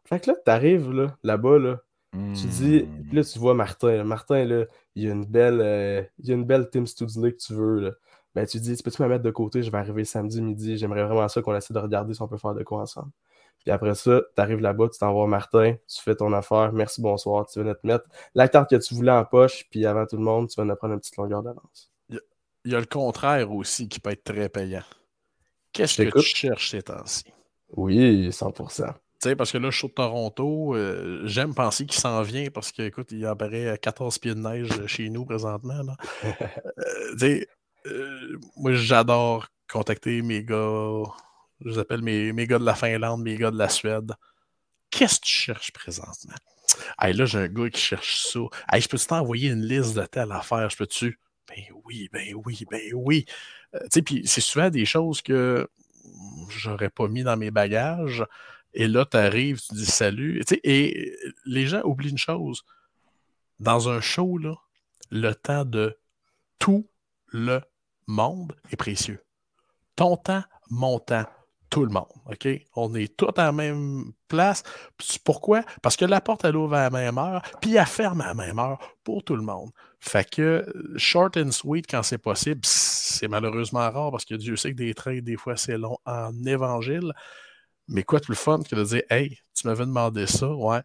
Fait que là, t'arrives là, là-bas, là, tu dis, hmm. là, tu vois Martin. Martin, là, il y a une belle, euh, il y a une belle Team Studio que tu veux. Là. Ben, tu dis, peux-tu me mettre de côté? Je vais arriver samedi midi. J'aimerais vraiment ça qu'on essaie de regarder si on peut faire de quoi ensemble. Puis après ça, tu arrives là-bas, tu t'envoies Martin, tu fais ton affaire, merci, bonsoir, tu viens te mettre la carte que tu voulais en poche, puis avant tout le monde, tu vas te prendre une petite longueur d'avance. Il y a le contraire aussi qui peut être très payant. Qu'est-ce que tu cherches ces temps-ci? Oui, 100%. Tu sais, parce que là, je suis de Toronto, euh, j'aime penser qu'il s'en vient parce qu'écoute, il apparaît 14 pieds de neige chez nous présentement. Euh, euh, moi, j'adore contacter mes gars je vous appelle mes, mes, gars de la Finlande, mes gars de la Suède. Qu'est-ce que tu cherches présentement? Hey, là, j'ai un gars qui cherche ça. Hey, je peux-tu t'envoyer une liste de telle affaire? Je peux-tu? Ben oui, ben oui, ben oui. Euh, tu sais, puis c'est souvent des choses que j'aurais pas mis dans mes bagages. Et là, tu arrives, tu dis salut. et les gens oublient une chose. Dans un show, là, le temps de tout le monde est précieux. Ton temps, mon temps, tout le monde. On est tous à la même place. Pourquoi? Parce que la porte, elle ouvre à la même heure, puis elle ferme à la même heure pour tout le monde. Fait que short and sweet, quand c'est possible, c'est malheureusement rare parce que Dieu sait que des trains, des fois, c'est long en évangile. Mais quoi de plus fun que de dire Hey, tu m'avais demandé ça, ouais.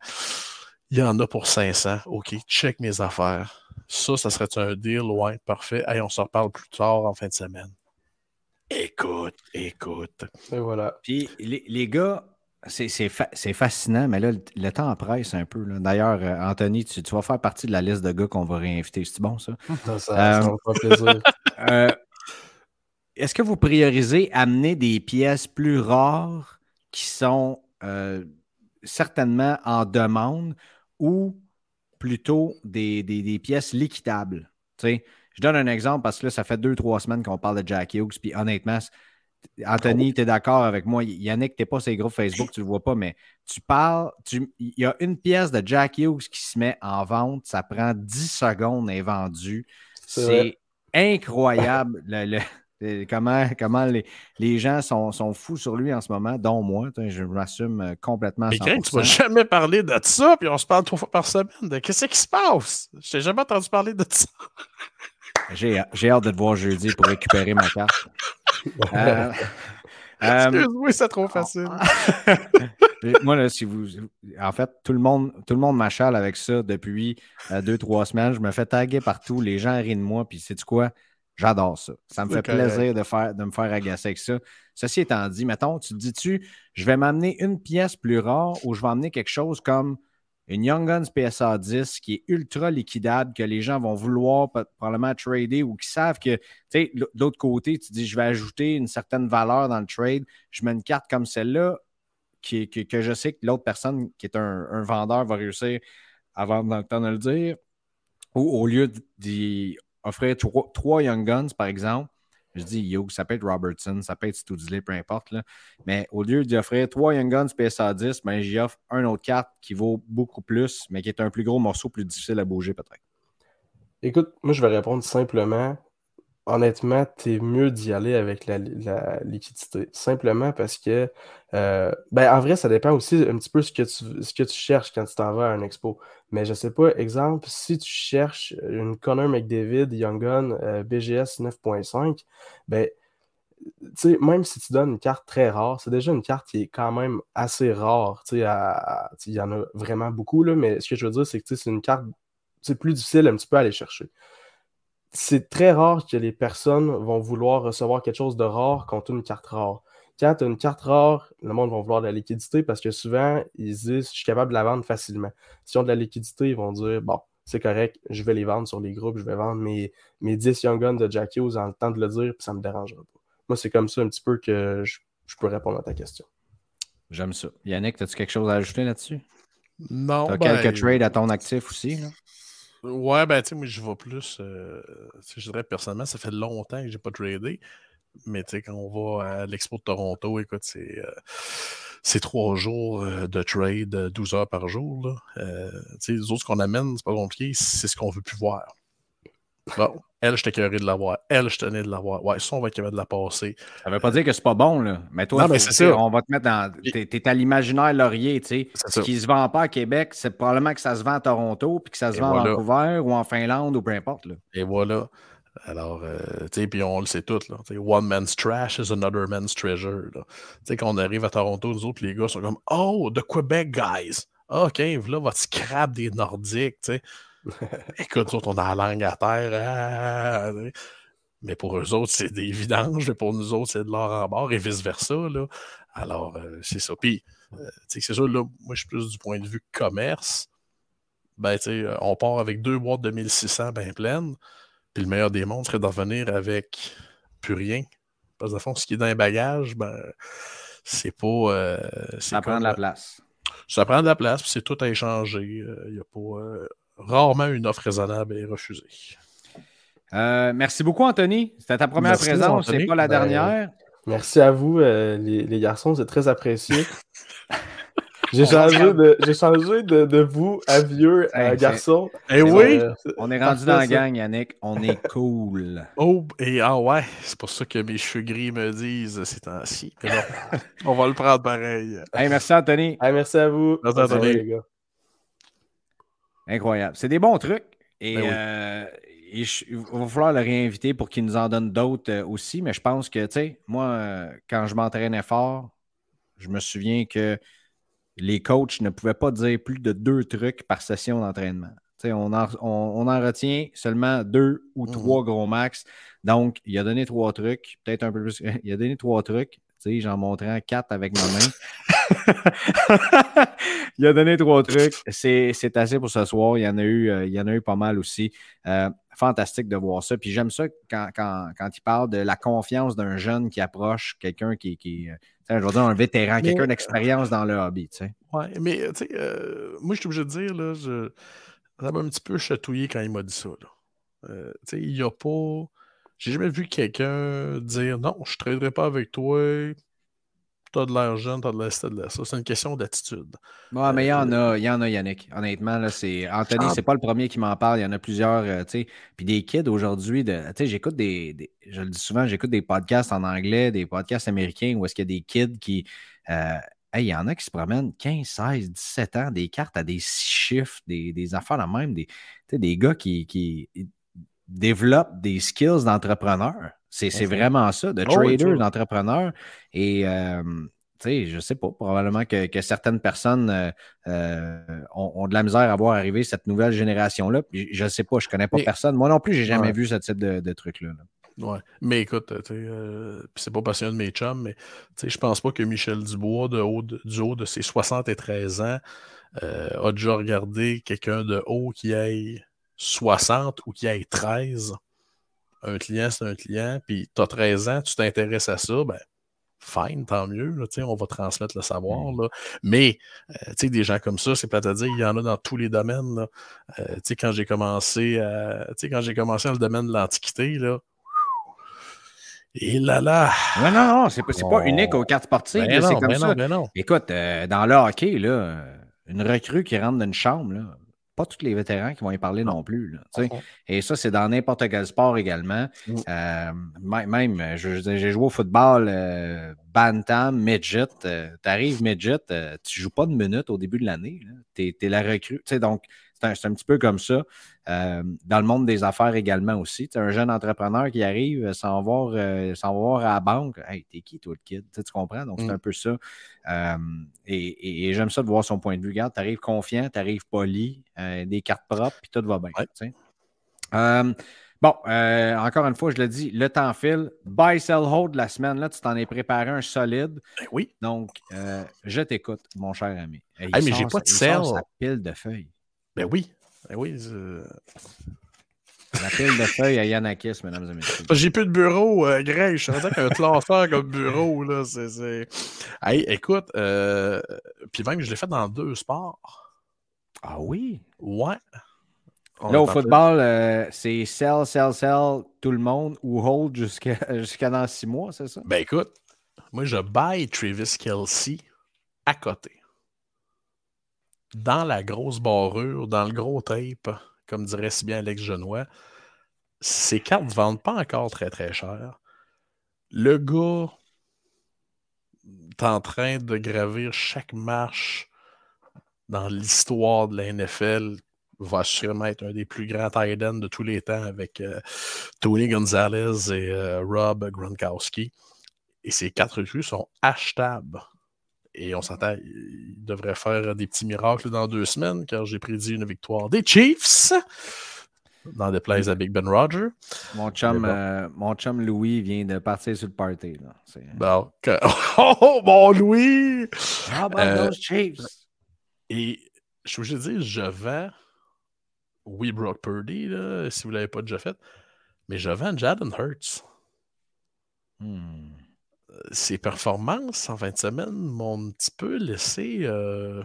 Il y en a pour 500. OK, check mes affaires. Ça, ça serait un deal? Ouais, parfait. Hey, on se reparle plus tard en fin de semaine. Écoute, écoute. Et voilà. Puis les, gars, c'est fascinant, mais là, le, temps presse un peu. D'ailleurs, euh, Anthony, tu, vas faire partie de la liste de gars qu'on va réinviter. C'est bon, ça? Ça, ça, euh, va plaisir. Euh, est-ce que vous priorisez amener des pièces plus rares qui sont certainement en demande ou plutôt des, des pièces liquidables? Tu je donne un exemple parce que là, ça fait deux, trois semaines qu'on parle de Jack Hughes. Puis honnêtement, Anthony, tu es d'accord avec moi? Yannick, tu n'es pas sur les groupes Facebook, tu ne le vois pas, mais tu parles. Il y a une pièce de Jack Hughes qui se met en vente. Ça prend 10 secondes et est vendu. C'est incroyable comment, comment les, gens sont, sont, fous sur lui en ce moment, dont moi. Je m'assume euh, complètement. Mais tu vas jamais parler de ça, puis on se parle trois fois par semaine. Qu'est-ce qui se passe? Je n'ai jamais entendu parler de ça. J'ai hâte de te voir jeudi pour récupérer ma carte. Euh, euh, Excuse-moi, c'est trop facile. Moi, là, si vous. En fait, tout le monde, tout le monde m'achale avec ça depuis euh, deux, trois semaines. Je me fais taguer partout. Les gens rient de moi. Puis, sais-tu quoi? J'adore ça. Ça me fait plaisir de, faire, de me faire agacer avec ça. Ceci étant dit, mettons, tu te dis-tu, je vais m'amener une pièce plus rare ou je vais amener quelque chose comme une Young Guns PSA 10 qui est ultra liquidable, que les gens vont vouloir probablement trader ou qui savent que, tu sais, de l'autre côté, tu dis, je vais ajouter une certaine valeur dans le trade, je mets une carte comme celle-là, qui, que je sais que l'autre personne qui est un, vendeur va réussir à vendre dans le temps de le dire, ou au lieu d'y offrir trois Young Guns, par exemple, je dis Yo, ça peut être Robertson, ça peut être Studley, peu importe. Là. Mais au lieu d'y offrir trois Young Guns PSA 10, ben, j'y offre un autre carte qui vaut beaucoup plus, mais qui est un plus gros morceau, plus difficile à bouger peut-être. Écoute, moi je vais répondre simplement honnêtement, tu es mieux d'y aller avec la, liquidité. Simplement parce que, euh, ben, en vrai, ça dépend aussi un petit peu ce que tu, ce que tu cherches quand tu t'en vas à un expo. Mais je sais pas, exemple, si tu cherches une Connor McDavid Young Gun BGS 9.5, ben, même si tu donnes une carte très rare, c'est déjà une carte qui est quand même assez rare. Il y en a vraiment beaucoup, là, mais ce que je veux dire, c'est que c'est une carte plus difficile un petit peu à aller chercher c'est très rare que les personnes vont vouloir recevoir quelque chose de rare contre une carte rare. Quand tu as une carte rare, le monde va vouloir de la liquidité parce que souvent, ils disent je suis capable de la vendre facilement. Si ont de la liquidité, ils vont dire bon, c'est correct, je vais les vendre sur les groupes, je vais vendre mes, mes 10 Young Guns de Jack Hughes en le temps de le dire, puis ça ne me dérangera pas. Moi, c'est comme ça un petit peu que je, je peux répondre à ta question. J'aime ça. Yannick, as-tu quelque chose à ajouter là-dessus? Non. T'as ben, quelques trades à ton actif aussi. Là? Ouais, ben, tu sais, moi, je vais plus. euh, je dirais personnellement, ça fait longtemps que j'ai pas tradé. Mais, tu sais, quand on va à l'Expo de Toronto, écoute, c'est. euh, c'est trois jours euh, de trade, euh, 12 heures par jour. Là. Euh, les autres, qu'on amène, c'est pas compliqué, c'est ce qu'on veut plus voir. Bon, elle, je t'écœuré de l'avoir. Elle, je tenais de l'avoir. Ouais, ça, on va être capable de la passer. Ça veut pas dire que c'est pas bon, là. Mais toi, Non, mais faut- c'est tu sais, ça. on va te mettre dans. T'es, t'es à l'imaginaire laurier, tu sais. Ce ça. qui se vend pas à Québec, c'est probablement que ça se vend à Toronto, puis que ça se Et vend voilà. à Vancouver ou en Finlande ou peu importe. Là. Et voilà. Alors, euh, tu sais, puis on le sait tout, là. One man's trash is another man's treasure. Tu sais, quand on arrive à Toronto, nous autres, les gars sont comme Oh, the Quebec guys. Ah, OK, voilà votre scrap des Nordiques, tu sais. Écoute, nous autres, on a la langue à terre. ah, tu sais. mais pour eux autres, c'est des vidanges, mais pour nous autres, c'est de l'or en barre et vice-versa. Alors, euh, c'est ça. Puis, euh, c'est sûr, là, moi, je suis plus du point de vue commerce. Ben, tu sais, on part avec deux boîtes de 1600 bien pleines. Puis le meilleur des mondes serait de revenir avec plus rien. Parce que, de fond, ce qui est dans les bagages, ben, c'est pas. euh, Ça prend de la place. Ça prend de la place, puis c'est tout à échanger. Il n'y a pas. Rarement une offre raisonnable est refusée. Euh, merci beaucoup, Anthony. C'était ta première Merci, présence, c'est pas la Ben, dernière. Merci à vous, euh, les, les garçons, c'est très apprécié. J'ai changé, de, j'ai changé de, de vous à vieux à Hey, garçon. Eh oui! Euh, On est rendu dans la gang, Yannick. On est cool. Oh, et ah ouais, c'est pour ça que mes cheveux gris me disent ces temps-ci. On va le prendre pareil. Hey, merci, Anthony. Hey, merci à vous. Merci, Anthony. les gars. Incroyable. C'est des bons trucs. Et, Ben oui. euh, et je- il va falloir le réinviter pour qu'il nous en donne d'autres euh, aussi. Mais je pense que, tu sais, moi, euh, quand je m'entraînais fort, je me souviens que les coachs ne pouvaient pas dire plus de deux trucs par session d'entraînement. Tu sais, On en, on- on en retient seulement deux ou Mhm. trois gros max. Donc, il a donné trois trucs, peut-être un peu plus. Il a donné trois trucs. Sais, j'en montrais quatre avec ma main. il a donné trois trucs. C'est c'est assez pour ce soir. Il y en a eu, euh, il y en a eu pas mal aussi. Euh, fantastique de voir ça. Puis j'aime ça quand, quand, quand il parle de la confiance d'un jeune qui approche quelqu'un qui, qui euh, je veux dire, un vétéran, quelqu'un d'expérience dans le hobby. Ouais, mais tu sais, euh, moi, je suis obligé de dire, là, je... ça m'a un petit peu chatouillé quand il m'a dit ça. Là. Tu sais, il n'y a pas. J'ai jamais vu quelqu'un dire non, je ne traderai pas avec toi. T'as de l'air jeune, t'as de l'air, ça. C'est une question d'attitude. Ouais, mais il y en a, il y en a, Yannick. Honnêtement, là, c'est Anthony, Ah. c'est pas le premier qui m'en parle. Il y en a plusieurs, euh, tu sais. Puis des kids aujourd'hui, de, tu sais, j'écoute des, des- je le dis souvent, j'écoute des podcasts en anglais, des podcasts américains où est-ce qu'il y a des kids qui, euh, hey, il y en a qui se promènent 15, 16, 17 ans, des cartes à des six chiffres, des, des affaires la même, des, des gars qui, qui développent des skills d'entrepreneur. C'est Mhm. vraiment ça, de Oh oui, trader, d'entrepreneur. Et, euh, sais, je sais pas, probablement que, que certaines personnes euh, euh, ont, ont de la misère à voir arriver cette nouvelle génération-là. Je ne sais pas, je connais pas Mais- personne. Moi non plus, j'ai jamais Ouais. vu ce type de, de truc-là. là. Ouais. Mais écoute, euh, c'est pas passionné de mes chums, mais je pense pas que Michel Dubois, de haut de- du haut de ses 73 ans, euh, a déjà regardé quelqu'un de haut qui ait 60 ou qui ait 13. Un client, c'est un client, puis tu as 13 ans, tu t'intéresses à ça, ben fine, tant mieux, là, on va transmettre le savoir. Là. Mais, euh, tu sais, des gens comme ça, c'est plate à dire, il y en a dans tous les domaines. Là. Euh, tu sais, quand j'ai commencé à, tu sais, quand j'ai commencé dans le domaine de l'Antiquité, là, et là là! Non, non, non, c'est pas, c'est pas unique aux cartes sportives. Ben c'est comme ben ça. non, ben non. Écoute, euh, dans le hockey, là, une recrue qui rentre dans une chambre, là, pas tous les vétérans qui vont y parler non, plus. là, tu sais. Et ça, c'est dans n'importe quel sport également. Mm. Euh, mê- même, euh, j'ai joué au football euh, Bantam, Midget. tu arrives Midget, euh, tu joues pas de minutes au début de l'année. Tu es, la recrue. Tu sais, donc, c'est un, petit peu comme ça. Euh, dans le monde des affaires également aussi. Tu un jeune entrepreneur qui arrive sans voir, euh, sans voir à la banque. Hey, t'es qui, toi, le kid? Tu comprends? Donc, c'est Mm. un peu ça. Euh, et et- et j'aime ça de voir son point de vue. Regarde, tu arrives confiant, tu arrives poli, euh, des cartes propres, puis tout va bien. Ouais. bon, euh, encore une fois, je le dis, le temps file. Buy, sell, hold la semaine, là, tu t'en es préparé un solide. Ben oui. Donc, euh, je t'écoute, mon cher ami. Hey, mais j'ai pas de sell. pile de feuilles. Ben oui. Ben oui. euh, La pile de feuilles à Yanakis, mesdames et messieurs. J'ai plus de bureau, euh, Greg. Je suis rendu avec un classeur comme bureau. Là. C'est. Hey, écoute, euh, puis même, je l'ai fait dans deux sports. Ah oui? Ouais. On Là, au football, euh, c'est sell, sell, sell, tout le monde ou hold jusqu'à jusqu'à dans six mois, c'est ça? Ben écoute, moi je buy Travis Kelsey à côté. Dans la grosse barrure, dans le gros tape, comme dirait si bien Alex Genois, ces cartes ne vendent pas encore très très cher. Le gars est en train de gravir chaque marche dans l'histoire de la NFL. Va sûrement être un des plus grands tight de tous les temps avec euh, Tony Gonzalez et euh, Rob Gronkowski. Et ces quatre recrues sont achetables. Et on s'entend, ils devraient faire des petits miracles dans deux semaines, car j'ai prédit une victoire des Chiefs dans des plays à Big Ben Roger. Mon chum, bon. euh, mon chum Louis vient de partir sur le party. Là. Bon, que- Oh, mon Louis! How about Euh, those Chiefs? Et je suis obligé de dire, je vends, oui, Brock Purdy, là, si vous ne l'avez pas déjà fait, mais je vends Jaden Hurts. Hmm. Ses performances en fin de semaine m'ont un petit peu laissé euh,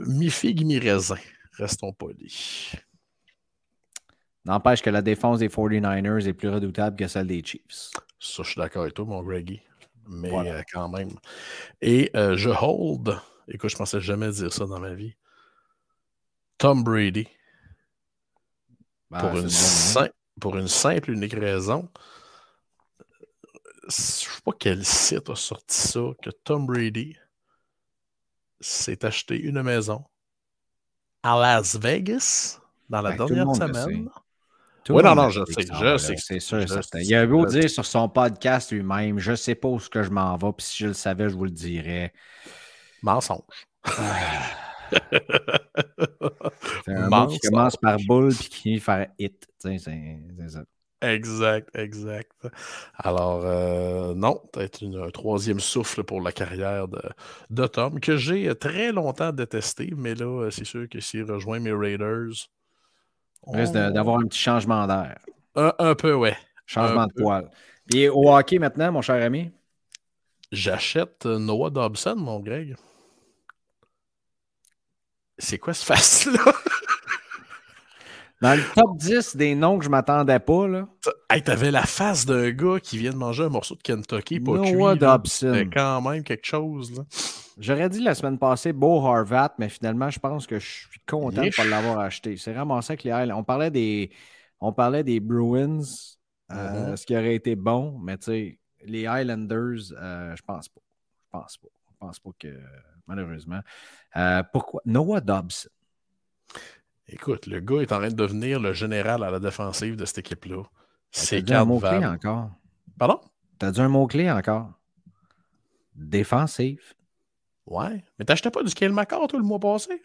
mi-figue, mi-raisin. Restons polis. N'empêche que la défense des 49ers est plus redoutable que celle des Chiefs. Ça, je suis d'accord avec toi, mon Greggy. Mais Voilà. euh, quand même. Et euh, je hold. Écoute, je pensais jamais dire ça dans ma vie. Tom Brady. Ben, pour, une bon, hein? pour une simple unique raison. Je sais pas quel site a sorti ça, que Tom Brady s'est acheté une maison à Las Vegas dans la Ben, dernière semaine. Le non, non, je sais, je sais C'est sûr, certain. Il a beau dire sur son podcast lui-même, je sais pas où ce que je m'en vais, puis si je le savais, je vous le dirais. Mensonge. C'est un mot qui Mensonge. commence par boule puis qui finit par hit. C'est ça. Exact, exact. Alors, euh, non, peut-être un troisième souffle pour la carrière de, de Tom, que j'ai très longtemps détesté, mais là, euh, c'est sûr que s'il rejoint mes Raiders, Risque de- on- d'avoir un petit changement d'air. un, un peu, ouais. Changement Un de peu. poil. Puis au hockey maintenant, mon cher ami? J'achète euh, Noah Dobson, mon Greg. C'est quoi ce face-là? Dans le top 10 des noms que je m'attendais pas, là, hey, t'avais la face d'un gars qui vient de manger un morceau de Kentucky, pas cuit. Noah là. Dobson. C'était quand même quelque chose, là. J'aurais dit la semaine passée Beau Harvat, mais finalement, je pense que je suis content de ne pas l'avoir acheté. C'est ramassé avec les Highlanders. On parlait des, on parlait des Bruins, euh, Mhm. ce qui aurait été bon, mais tu sais, les Highlanders, euh, je pense pas. Je pense pas. Je pense pas que, malheureusement. Euh, pourquoi? Noah Dobson. Écoute, le gars est en train de devenir le général à la défensive de cette équipe-là. T'as C'est dit un mot-clé encore? Pardon? T'as dit un mot-clé encore? Défensif. Ouais. Mais t'achetais pas du Kale McCall, toi, le mois passé?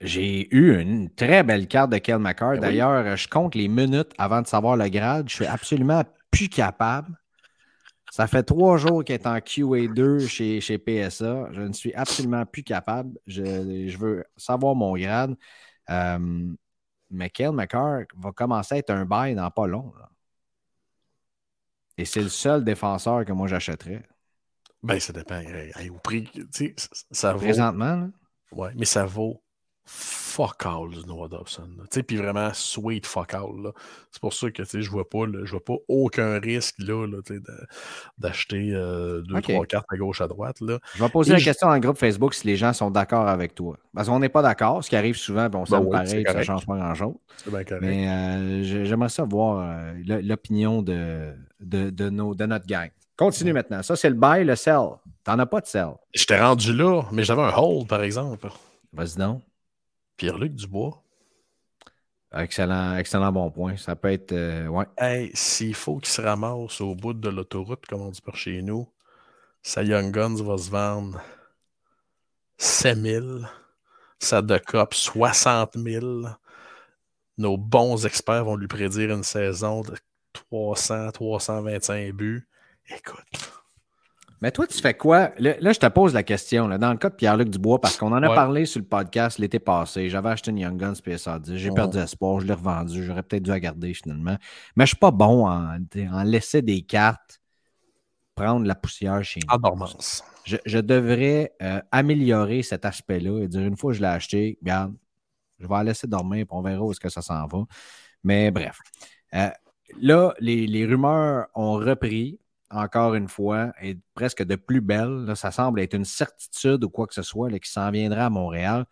J'ai eu une très belle carte de Kel McCarr. Ben oui. D'ailleurs, je compte les minutes avant de savoir le grade. Je suis absolument plus capable. Ça fait trois jours qu'il est en QA2 chez, chez PSA. Je ne suis absolument plus capable. Je, je veux savoir mon grade. Euh, mais Kel McCarr va commencer à être un bail dans pas long. là. Et c'est le seul défenseur que moi j'achèterais. Ben, ça dépend. Hey, au prix, tu sais, ça, ça vaut. Présentement, là. Ouais, mais ça vaut fuck all du Noah Dobson. puis vraiment sweet fuck all. C'est pour ça que je vois pas, je vois pas aucun risque là, là, d'acheter euh, deux, Ok. trois cartes à gauche, à droite. Là. Je vais poser Et la je- question dans le groupe Facebook si les gens sont d'accord avec toi. Parce qu'on n'est pas d'accord, ce qui arrive souvent, puis on s'aime oui, pareil, c'est puis ça change pas grand-chose. C'est bien correct. Mais euh, j'ai- j'aimerais ça voir euh, l'opinion de, de, de nos, de notre gang. Continue maintenant. Ça, c'est le buy, le sell. T'en as pas de sell. J'étais rendu là, mais j'avais un hold, par exemple. Vas-y donc. Pierre-Luc Dubois. Excellent, excellent bon point. Ça peut être. euh, ouais. Hey, s'il faut qu'il se ramasse au bout de l'autoroute, comme on dit par chez nous, sa Young Guns va se vendre 7000, sa De Cop 60 000. Nos bons experts vont lui prédire une saison de 300, 325 buts. Écoute, Mais toi, tu fais quoi? Là, là, je te pose la question. là, dans le cas de Pierre-Luc Dubois, parce qu'on en a Ouais. parlé sur le podcast l'été passé. J'avais acheté une Young Guns PSA 10. J'ai perdu espoir. Je l'ai revendu. J'aurais peut-être dû la garder finalement. Mais je suis pas bon en, en laisser des cartes prendre la poussière chez nous. en dormance. je, je devrais euh, améliorer cet aspect-là et dire une fois que je l'ai acheté, regarde, je vais la laisser dormir, puis on verra où est-ce que ça s'en va. Mais bref. Euh, là, les, les rumeurs ont repris encore une fois, et presque de plus belle. Là, ça semble être une certitude ou quoi que ce soit là, qui s'en viendra à Montréal.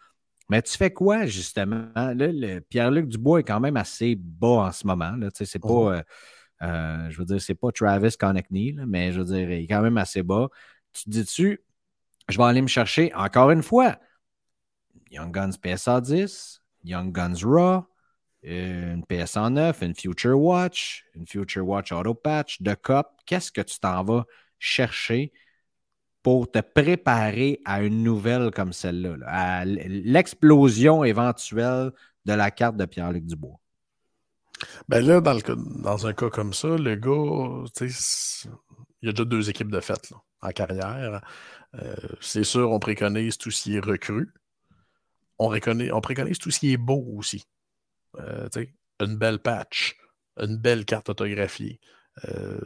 Mais tu fais quoi, justement? Là, le Pierre-Luc Dubois est quand même assez bas en ce moment. C'est pas, Mhm. euh, euh, je veux dire, c'est pas Travis Connectney, mais je veux dire, il est quand même assez bas. Tu te dis-tu, je vais aller me chercher encore une fois Young Guns PSA 10, Young Guns Raw, une PSA 9, une Future Watch, une Future Watch Auto Patch, de Cup. Qu'est-ce que tu t'en vas chercher pour te préparer à une nouvelle comme celle-là, là, à l'explosion éventuelle de la carte de Pierre-Luc Dubois? Ben là, dans, un cas comme ça, le gars, il y a déjà deux équipes de fait là, en carrière. Euh, c'est sûr, on préconise tout ce qui est recru. On, on préconise tout ce qui est beau aussi. Euh, une belle patch, une belle carte autographiée. Euh,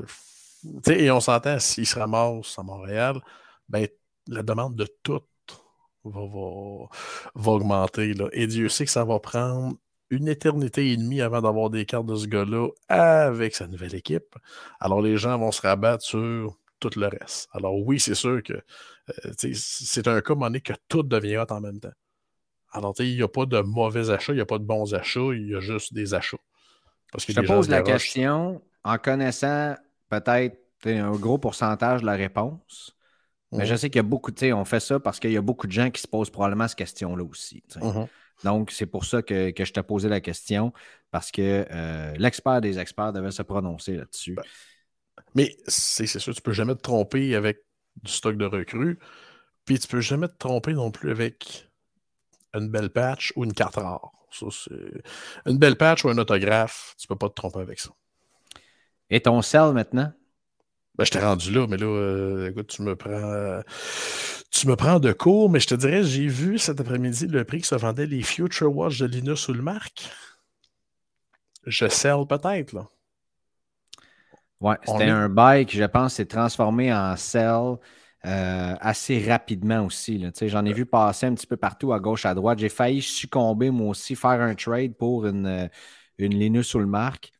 et on s'entend, s'il se ramasse à Montréal, ben, la demande de tout va, augmenter. Et Dieu sait que ça va prendre une éternité et demie avant d'avoir des cartes de ce gars-là avec sa nouvelle équipe. Alors les gens vont se rabattre sur tout le reste. Alors oui, c'est sûr que euh, c'est un cas monnaie que tout devient hot en même temps. Alors, il n'y a pas de mauvais achats, il n'y a pas de bons achats, il y a juste des achats. Parce que Je te pose se la question en connaissant peut-être un gros pourcentage de la réponse. Mais Mhm. je sais qu'il y a beaucoup, tu sais, on fait ça parce qu'il y a beaucoup de gens qui se posent probablement cette question-là aussi. Mhm. Donc, c'est pour ça que, que je t'ai posé la question, parce que euh, l'expert des experts devait se prononcer là-dessus. Ben, Mais c'est c'est sûr, tu peux jamais te tromper avec du stock de recrues, puis tu peux jamais te tromper non plus avec une belle patch ou une carte rare. Ça, une belle patch ou un autographe, tu peux pas te tromper avec ça. Et ton sel maintenant? Ben, je t'ai rendu là, mais là, euh, écoute, tu me prends. euh, tu me prends de court, mais je te dirais, j'ai vu cet après-midi le prix que se vendaient les Future Watch de Linus Ulmark. Je sell peut-être, là. Ouais, c'était est- un bail qui, je pense, s'est transformé en sell euh, assez rapidement aussi. J'en ai vu passer un petit peu partout à gauche, à droite. J'ai failli succomber, moi aussi, faire un trade pour une, euh, une Linus Ulmark.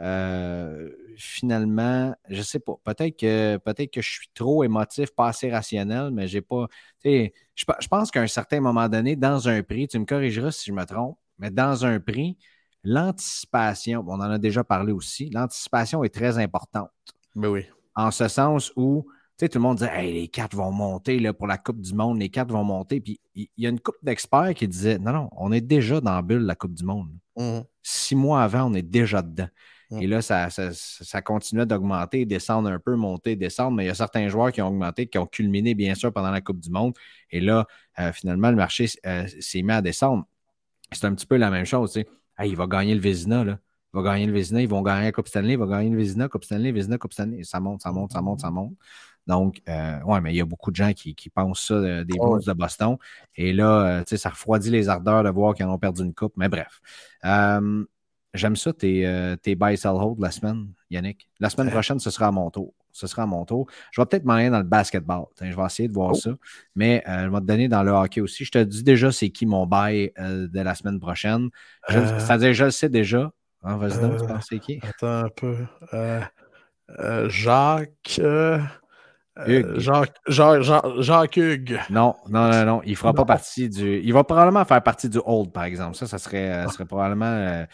Euh, finalement, je sais pas. Peut-être que, peut-être que je suis trop émotif, pas assez rationnel, mais j'ai pas. Je, pe- je pense qu'à un certain moment donné, dans un prix, tu me corrigeras si je me trompe, mais dans un prix, l'anticipation, on en a déjà parlé aussi, l'anticipation est très importante. Ben oui. En ce sens où, tu sais, tout le monde hey, les cartes vont monter là, pour la Coupe du Monde, les cartes vont monter. Puis il y, a une coupe d'experts qui disait non, non, on est déjà dans la bulle de la Coupe du Monde. Mhm. Six mois avant, on est déjà dedans. Mm. Et là, ça, ça, ça continuait d'augmenter, descendre un peu, monter, descendre. Mais il y a certains joueurs qui ont augmenté, qui ont culminé, bien sûr, pendant la Coupe du Monde. Et là, euh, finalement, le marché euh, s'est mis à descendre. C'est un petit peu la même chose. tu sais. Hey, il va gagner le Vézina, là. Il va gagner le Vézina, ils vont gagner la Coupe Stanley, il va gagner le Vézina, Coupe Stanley, Vézina, Coupe Stanley. Ça monte, ça monte, ça monte, ça monte. Donc, euh, ouais, mais il y a beaucoup de gens qui, qui pensent ça euh, des Ouais. Blues de Boston. Et là, euh, tu sais, ça refroidit les ardeurs de voir qu'ils en ont perdu une coupe. Mais bref. Euh, J'aime ça, tes, tes buy sell hold la semaine, Yannick. La semaine prochaine, ce sera à mon tour. Ce sera à mon tour. Je vais peut-être m'en aller dans le basketball. Je vais essayer de voir Oh. ça. Mais je vais te donner dans le hockey aussi. Je te dis déjà c'est qui mon euh, de la semaine prochaine. C'est-à-dire, je le sais déjà. Hein, Vas-y donc, tu Euh. penses c'est qui? Attends un peu. Euh, euh, Jacques. euh, euh, Hugues. Jacques, Jacques, Jacques, Jacques Hugues. Non, non, non, non. Il fera pas partie du. Il va probablement faire partie du hold, par exemple. Ça, ça serait, euh, serait probablement euh,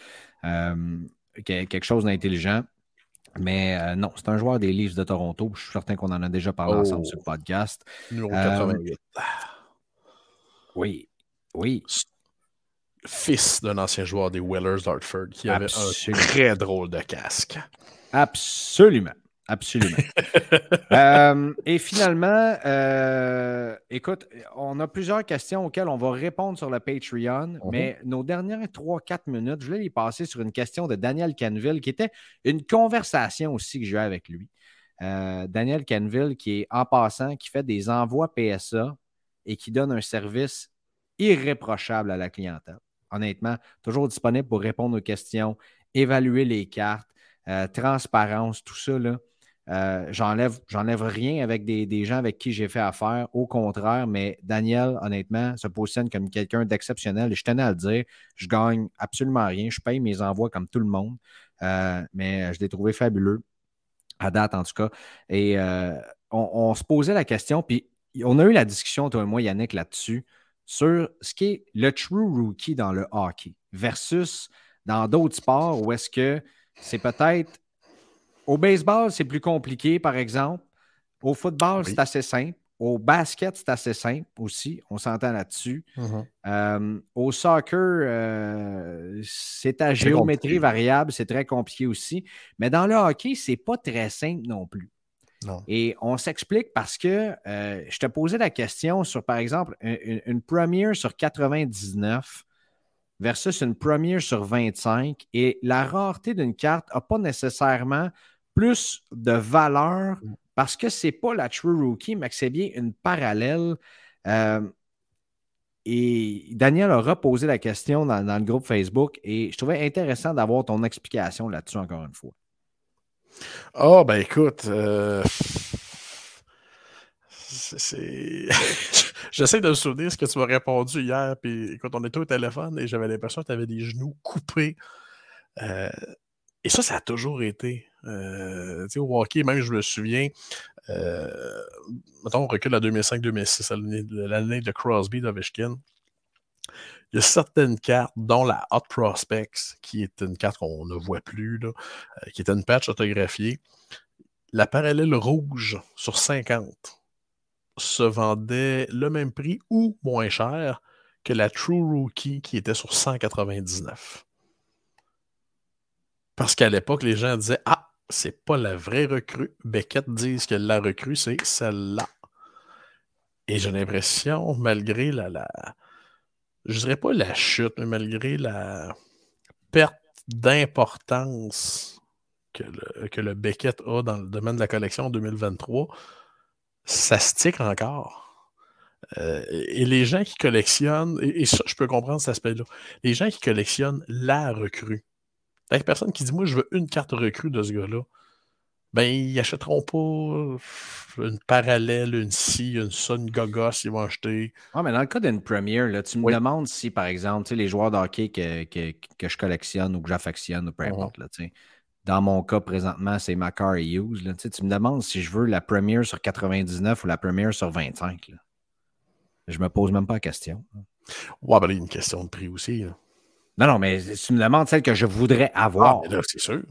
euh, que- quelque chose d'intelligent. Mais euh, non, c'est un joueur des Leafs de Toronto. Je suis certain qu'on en a déjà parlé Oh. ensemble sur le podcast. Numéro Euh, 88. Oui, oui. Fils d'un ancien joueur des Whalers d'Hartford qui avait Absolument. un très drôle de casque. Absolument. Absolument. Euh, et finalement, euh, écoute, on a plusieurs questions auxquelles on va répondre sur le Patreon, mais nos dernières 3-4 minutes, je voulais les passer sur une question de Daniel Canville, qui était une conversation aussi que j'ai avec lui. Euh, Daniel Canville, qui est en passant, qui fait des envois PSA et qui donne un service irréprochable à la clientèle. Honnêtement, toujours disponible pour répondre aux questions, évaluer les cartes, euh, transparence, tout ça. Là. Euh, j'enlève, rien avec des, gens avec qui j'ai fait affaire. Au contraire, mais Daniel, honnêtement, se positionne comme quelqu'un d'exceptionnel. Je tenais à le dire, je gagne absolument rien. Je paye mes envois comme tout le monde. Euh, mais je l'ai trouvé fabuleux, à date en tout cas. Et on, se posait la question, puis on a eu la discussion, toi et moi, Yannick, là-dessus, sur ce qui est le true rookie dans le hockey versus dans d'autres sports où est-ce que c'est peut-être au baseball, c'est plus compliqué, par exemple. Au football, c'est assez simple. Au basket, c'est assez simple aussi. On s'entend là-dessus. Mm-hmm. euh, au soccer, euh, c'est à géométrie variable. C'est très compliqué aussi. Mais dans le hockey, c'est pas très simple non plus. Non. Et on s'explique parce que euh, je te posais la question sur, par exemple, une, une première sur 99 versus une première sur 25. Et la rareté d'une carte n'a pas nécessairement plus de valeur parce que ce n'est pas la True Rookie, mais que c'est bien une parallèle. Euh, et Daniel aura posé la question dans, dans, le groupe Facebook et je trouvais intéressant d'avoir ton explication là-dessus encore une fois. Ah, oh, ben écoute, euh... J'essaie de me souvenir ce que tu m'as répondu hier, puis écoute, on était au téléphone et j'avais l'impression que tu avais des genoux coupés. Euh... Et ça, ça a toujours été. Euh, au hockey, même, je me souviens, mettons, on recule à 2005-2006, l'année de Crosby, d'Ovechkin. Il y a certaines cartes, dont la Hot Prospects, qui est une carte qu'on ne voit plus, là, euh, qui est une patch autographiée. La parallèle rouge sur 50 se vendait le même prix ou moins cher que la True Rookie qui était sur 199. Parce qu'à l'époque, les gens disaient Ah, c'est pas la vraie recrue. Beckett disent que la recrue, c'est celle-là. Et j'ai l'impression, malgré la, la, Je dirais pas la chute, mais malgré la perte d'importance que le, que le Beckett a dans le domaine de la collection en 2023, ça stick encore. Euh, et les gens qui collectionnent, et, ça, je peux comprendre cet aspect-là, les gens qui collectionnent la recrue, la personne qui dit Moi, je veux une carte recrue de ce gars-là, ben, ils n'achèteront pas une parallèle, une ci, une ça, une gogos, ils vont acheter. Ah, mais dans le cas d'une première, là, tu me oui. demandes si, par exemple, les joueurs de hockey que, que, que, je collectionne ou que j'affectionne ou peu importe, mm -hmm. là, dans mon cas, présentement, c'est Macar et Hughes. Là, tu me demandes si je veux la première sur 99 ou la première sur 25. Là. Je me pose même pas la question. Ouais, ben, il y a une question de prix aussi. Là. Non, non, mais tu me demandes celle que je voudrais avoir. Ah, c'est sûr.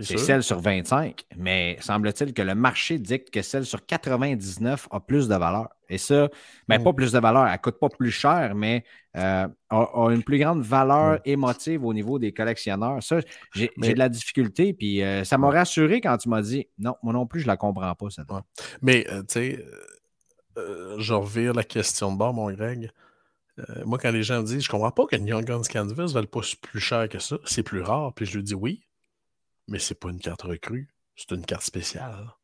C'est celle sur 25, mais semble-t-il que le marché dicte que celle sur 99 a plus de valeur. Et ça, ben, mmh. pas plus de valeur, elle ne coûte pas plus cher, mais euh, a, a, une plus grande valeur mmh. émotive au niveau des collectionneurs. Ça, j'ai mais... de la difficulté, puis euh, ça m'a rassuré quand tu m'as dit non, moi non plus, je ne la comprends pas. Cette ouais. Mais, euh, tu sais, je revire la question de bord, mon Greg. moi, quand les gens me disent, je comprends pas que Young Guns Canvas ne valent pas plus cher que ça, c'est plus rare, puis je lui dis oui, mais c'est pas une carte recrue, c'est une carte spéciale.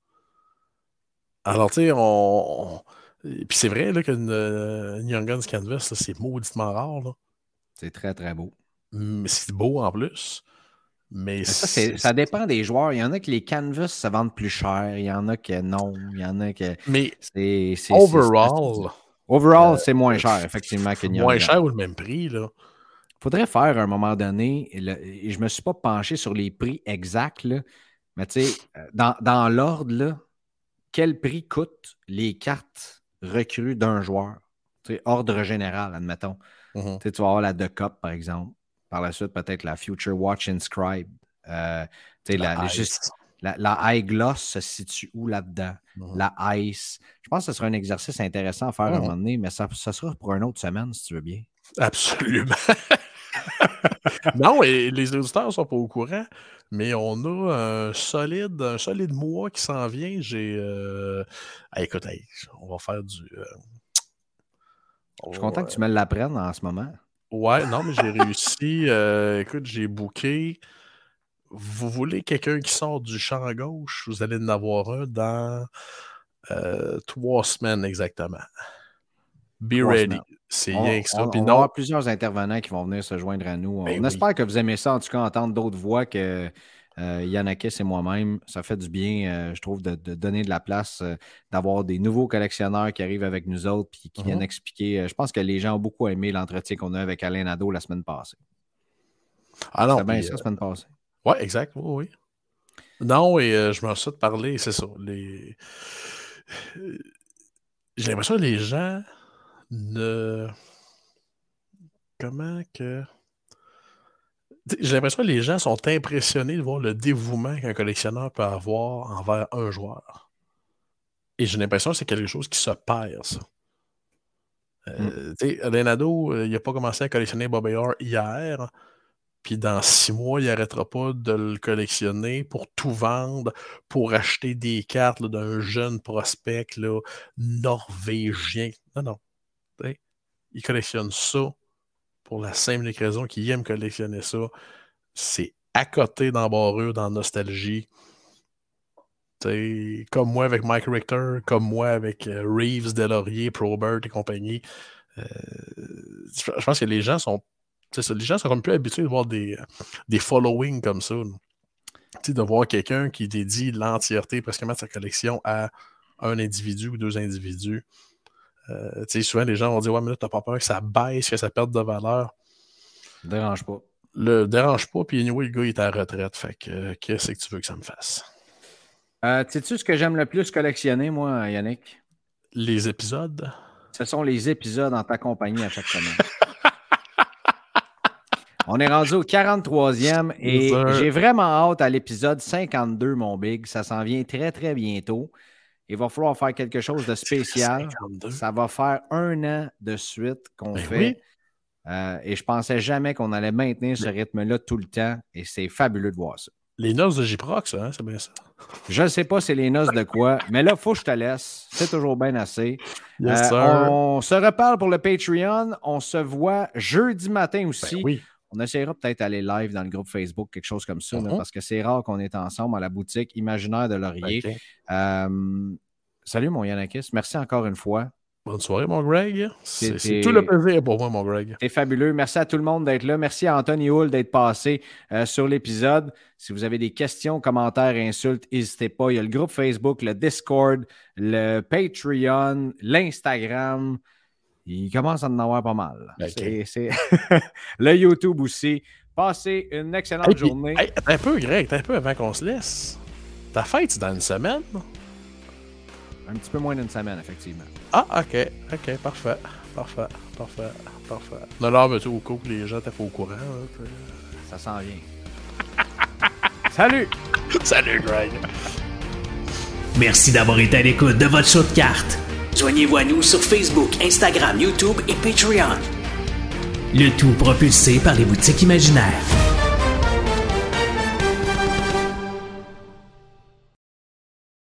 Alors, tu sais, on, on... Puis c'est vrai là, qu'une une Young Guns Canvas, c'est mauditement rare. C'est très, très beau. Mais c'est beau en plus. Mais, mais ça, ça, dépend des joueurs. Il y en a que les canvas se vendent plus cher. Il y en a que non. Il y en a que. Mais c'est, overall. Overall, euh, c'est moins cher, effectivement, que Moins cher ou le même prix, là faudrait faire à un moment donné, et, le, et je ne me suis pas penché sur les prix exacts, là, mais tu sais, dans, dans l'ordre, quel prix coûtent les cartes recrues d'un joueur? Tu sais, ordre général, admettons. Mm -hmm. Tu vas avoir la The Cup, par exemple. Par la suite, peut-être la Future Watch Inscribed. Euh, tu sais, la, la, la, la High Gloss se situe où là-dedans? Mm -hmm. La Ice. Je pense que ce sera un exercice intéressant à faire mm -hmm. à un moment donné, mais ça, ça sera pour une autre semaine, si tu veux bien. Absolument. non, et les auditeurs ne sont pas au courant, mais on a un solide, un solide mois qui s'en vient. J'ai. Euh... Ah, écoute, hey, on va faire du. Euh... Je suis content que tu me l'apprennes en ce moment. Ouais, non, mais j'ai réussi. Euh, écoute, j'ai booké. Vous voulez quelqu'un qui sort du champ à gauche? Vous allez en avoir un dans trois semaines exactement. Be ready. C'est rien que ça. On, on non... plusieurs intervenants qui vont venir se joindre à nous. Ben on oui. espère que vous aimez ça, en tout cas, entendre d'autres voix que euh, Yannakis et moi-même. Ça fait du bien, euh, je trouve, de, donner de la place, euh, d'avoir des nouveaux collectionneurs qui arrivent avec nous autres et qui viennent mhm. expliquer. je pense que les gens ont beaucoup aimé l'entretien qu'on a avec Alain Nadeau la semaine passée. Ah non. bien ça la semaine passée. Oui, exact. Oui, oui. Non, et je m'en suis de parler, c'est ça. Les... J'ai l'impression que les gens ne. Comment que. J'ai l'impression que les gens sont impressionnés de voir le dévouement qu'un collectionneur peut avoir envers un joueur. Et j'ai l'impression que c'est quelque chose qui se perd, ça. Euh, euh, il n'a pas commencé à collectionner Bobby hier, puis dans six mois, il n'arrêtera pas de le collectionner pour tout vendre, pour acheter des cartes d'un jeune prospect là, norvégien. Non, non. Il collectionne ça pour la simple raison qu'il aime collectionner ça. C'est à côté d'embarrure, dans Nostalgie. comme moi avec Mike Richter, comme moi avec euh, Reeves, Delaurier, Probert et compagnie. Euh, je pense que les gens sont. Les gens sont comme plus habitués de voir des, des followings comme ça. de voir quelqu'un qui dédie l'entièreté presque de sa collection à un individu ou deux individus. Euh, souvent, les gens vont dire Ouais, mais là, t'as pas peur que ça baisse, que ça perde de valeur. Dérange pas. Le dérange pas, puis anyway, le gars, il est à la retraite. Fait que, euh, qu'est-ce que tu veux que ça me fasse? Euh, sais-tu ce que j'aime le plus collectionner, moi, Yannick? Les épisodes? Ce sont les épisodes en ta compagnie à chaque semaine. On est rendu au 43e et j'ai vraiment hâte à l'épisode 52, mon big. Ça s'en vient très, très bientôt. Il va falloir faire quelque chose de spécial. Ça va faire un an de suite qu'on ben fait. Euh, et je pensais jamais qu'on allait maintenir ce rythme-là tout le temps. Et c'est fabuleux de voir ça. Les noces de Jiprox, hein, c'est bien ça. Je ne sais pas c'est les noces de quoi, mais là, il faut que je te laisse. C'est toujours bien assez. Euh, on se reparle pour le Patreon. On se voit jeudi matin aussi. Ben oui. On essaiera peut-être d'aller live dans le groupe Facebook, quelque chose comme ça, uh-huh. parce que c'est rare qu'on est ensemble à la boutique Imaginaire de Laurier. Euh, salut, mon Yanakis. Merci encore une fois. Bonne soirée, mon Greg. C'est tout le plaisir pour moi, mon Greg. C'est fabuleux. Merci à tout le monde d'être là. Merci à Anthony Hull d'être passé euh, sur l'épisode. Si vous avez des questions, commentaires, insultes, n'hésitez pas. Il y a le groupe Facebook, le Discord, le Patreon, l'Instagram. Il commence à en avoir pas mal. C'est le YouTube aussi. Passez une excellente journée. un peu, Greg, un peu avant qu'on se laisse. Ta fête, c'est dans une semaine? Un petit peu moins d'une semaine, effectivement. Ah, ok, ok, parfait. Parfait, parfait, parfait. Non, là, mais au coup que les gens étaient pas au courant. Ça s'en vient. Salut! Salut, Greg! Merci d'avoir été à l'écoute de votre show de cartes. Joignez-vous à nous sur Facebook, Instagram, YouTube et Patreon. Le tout propulsé par les boutiques imaginaires.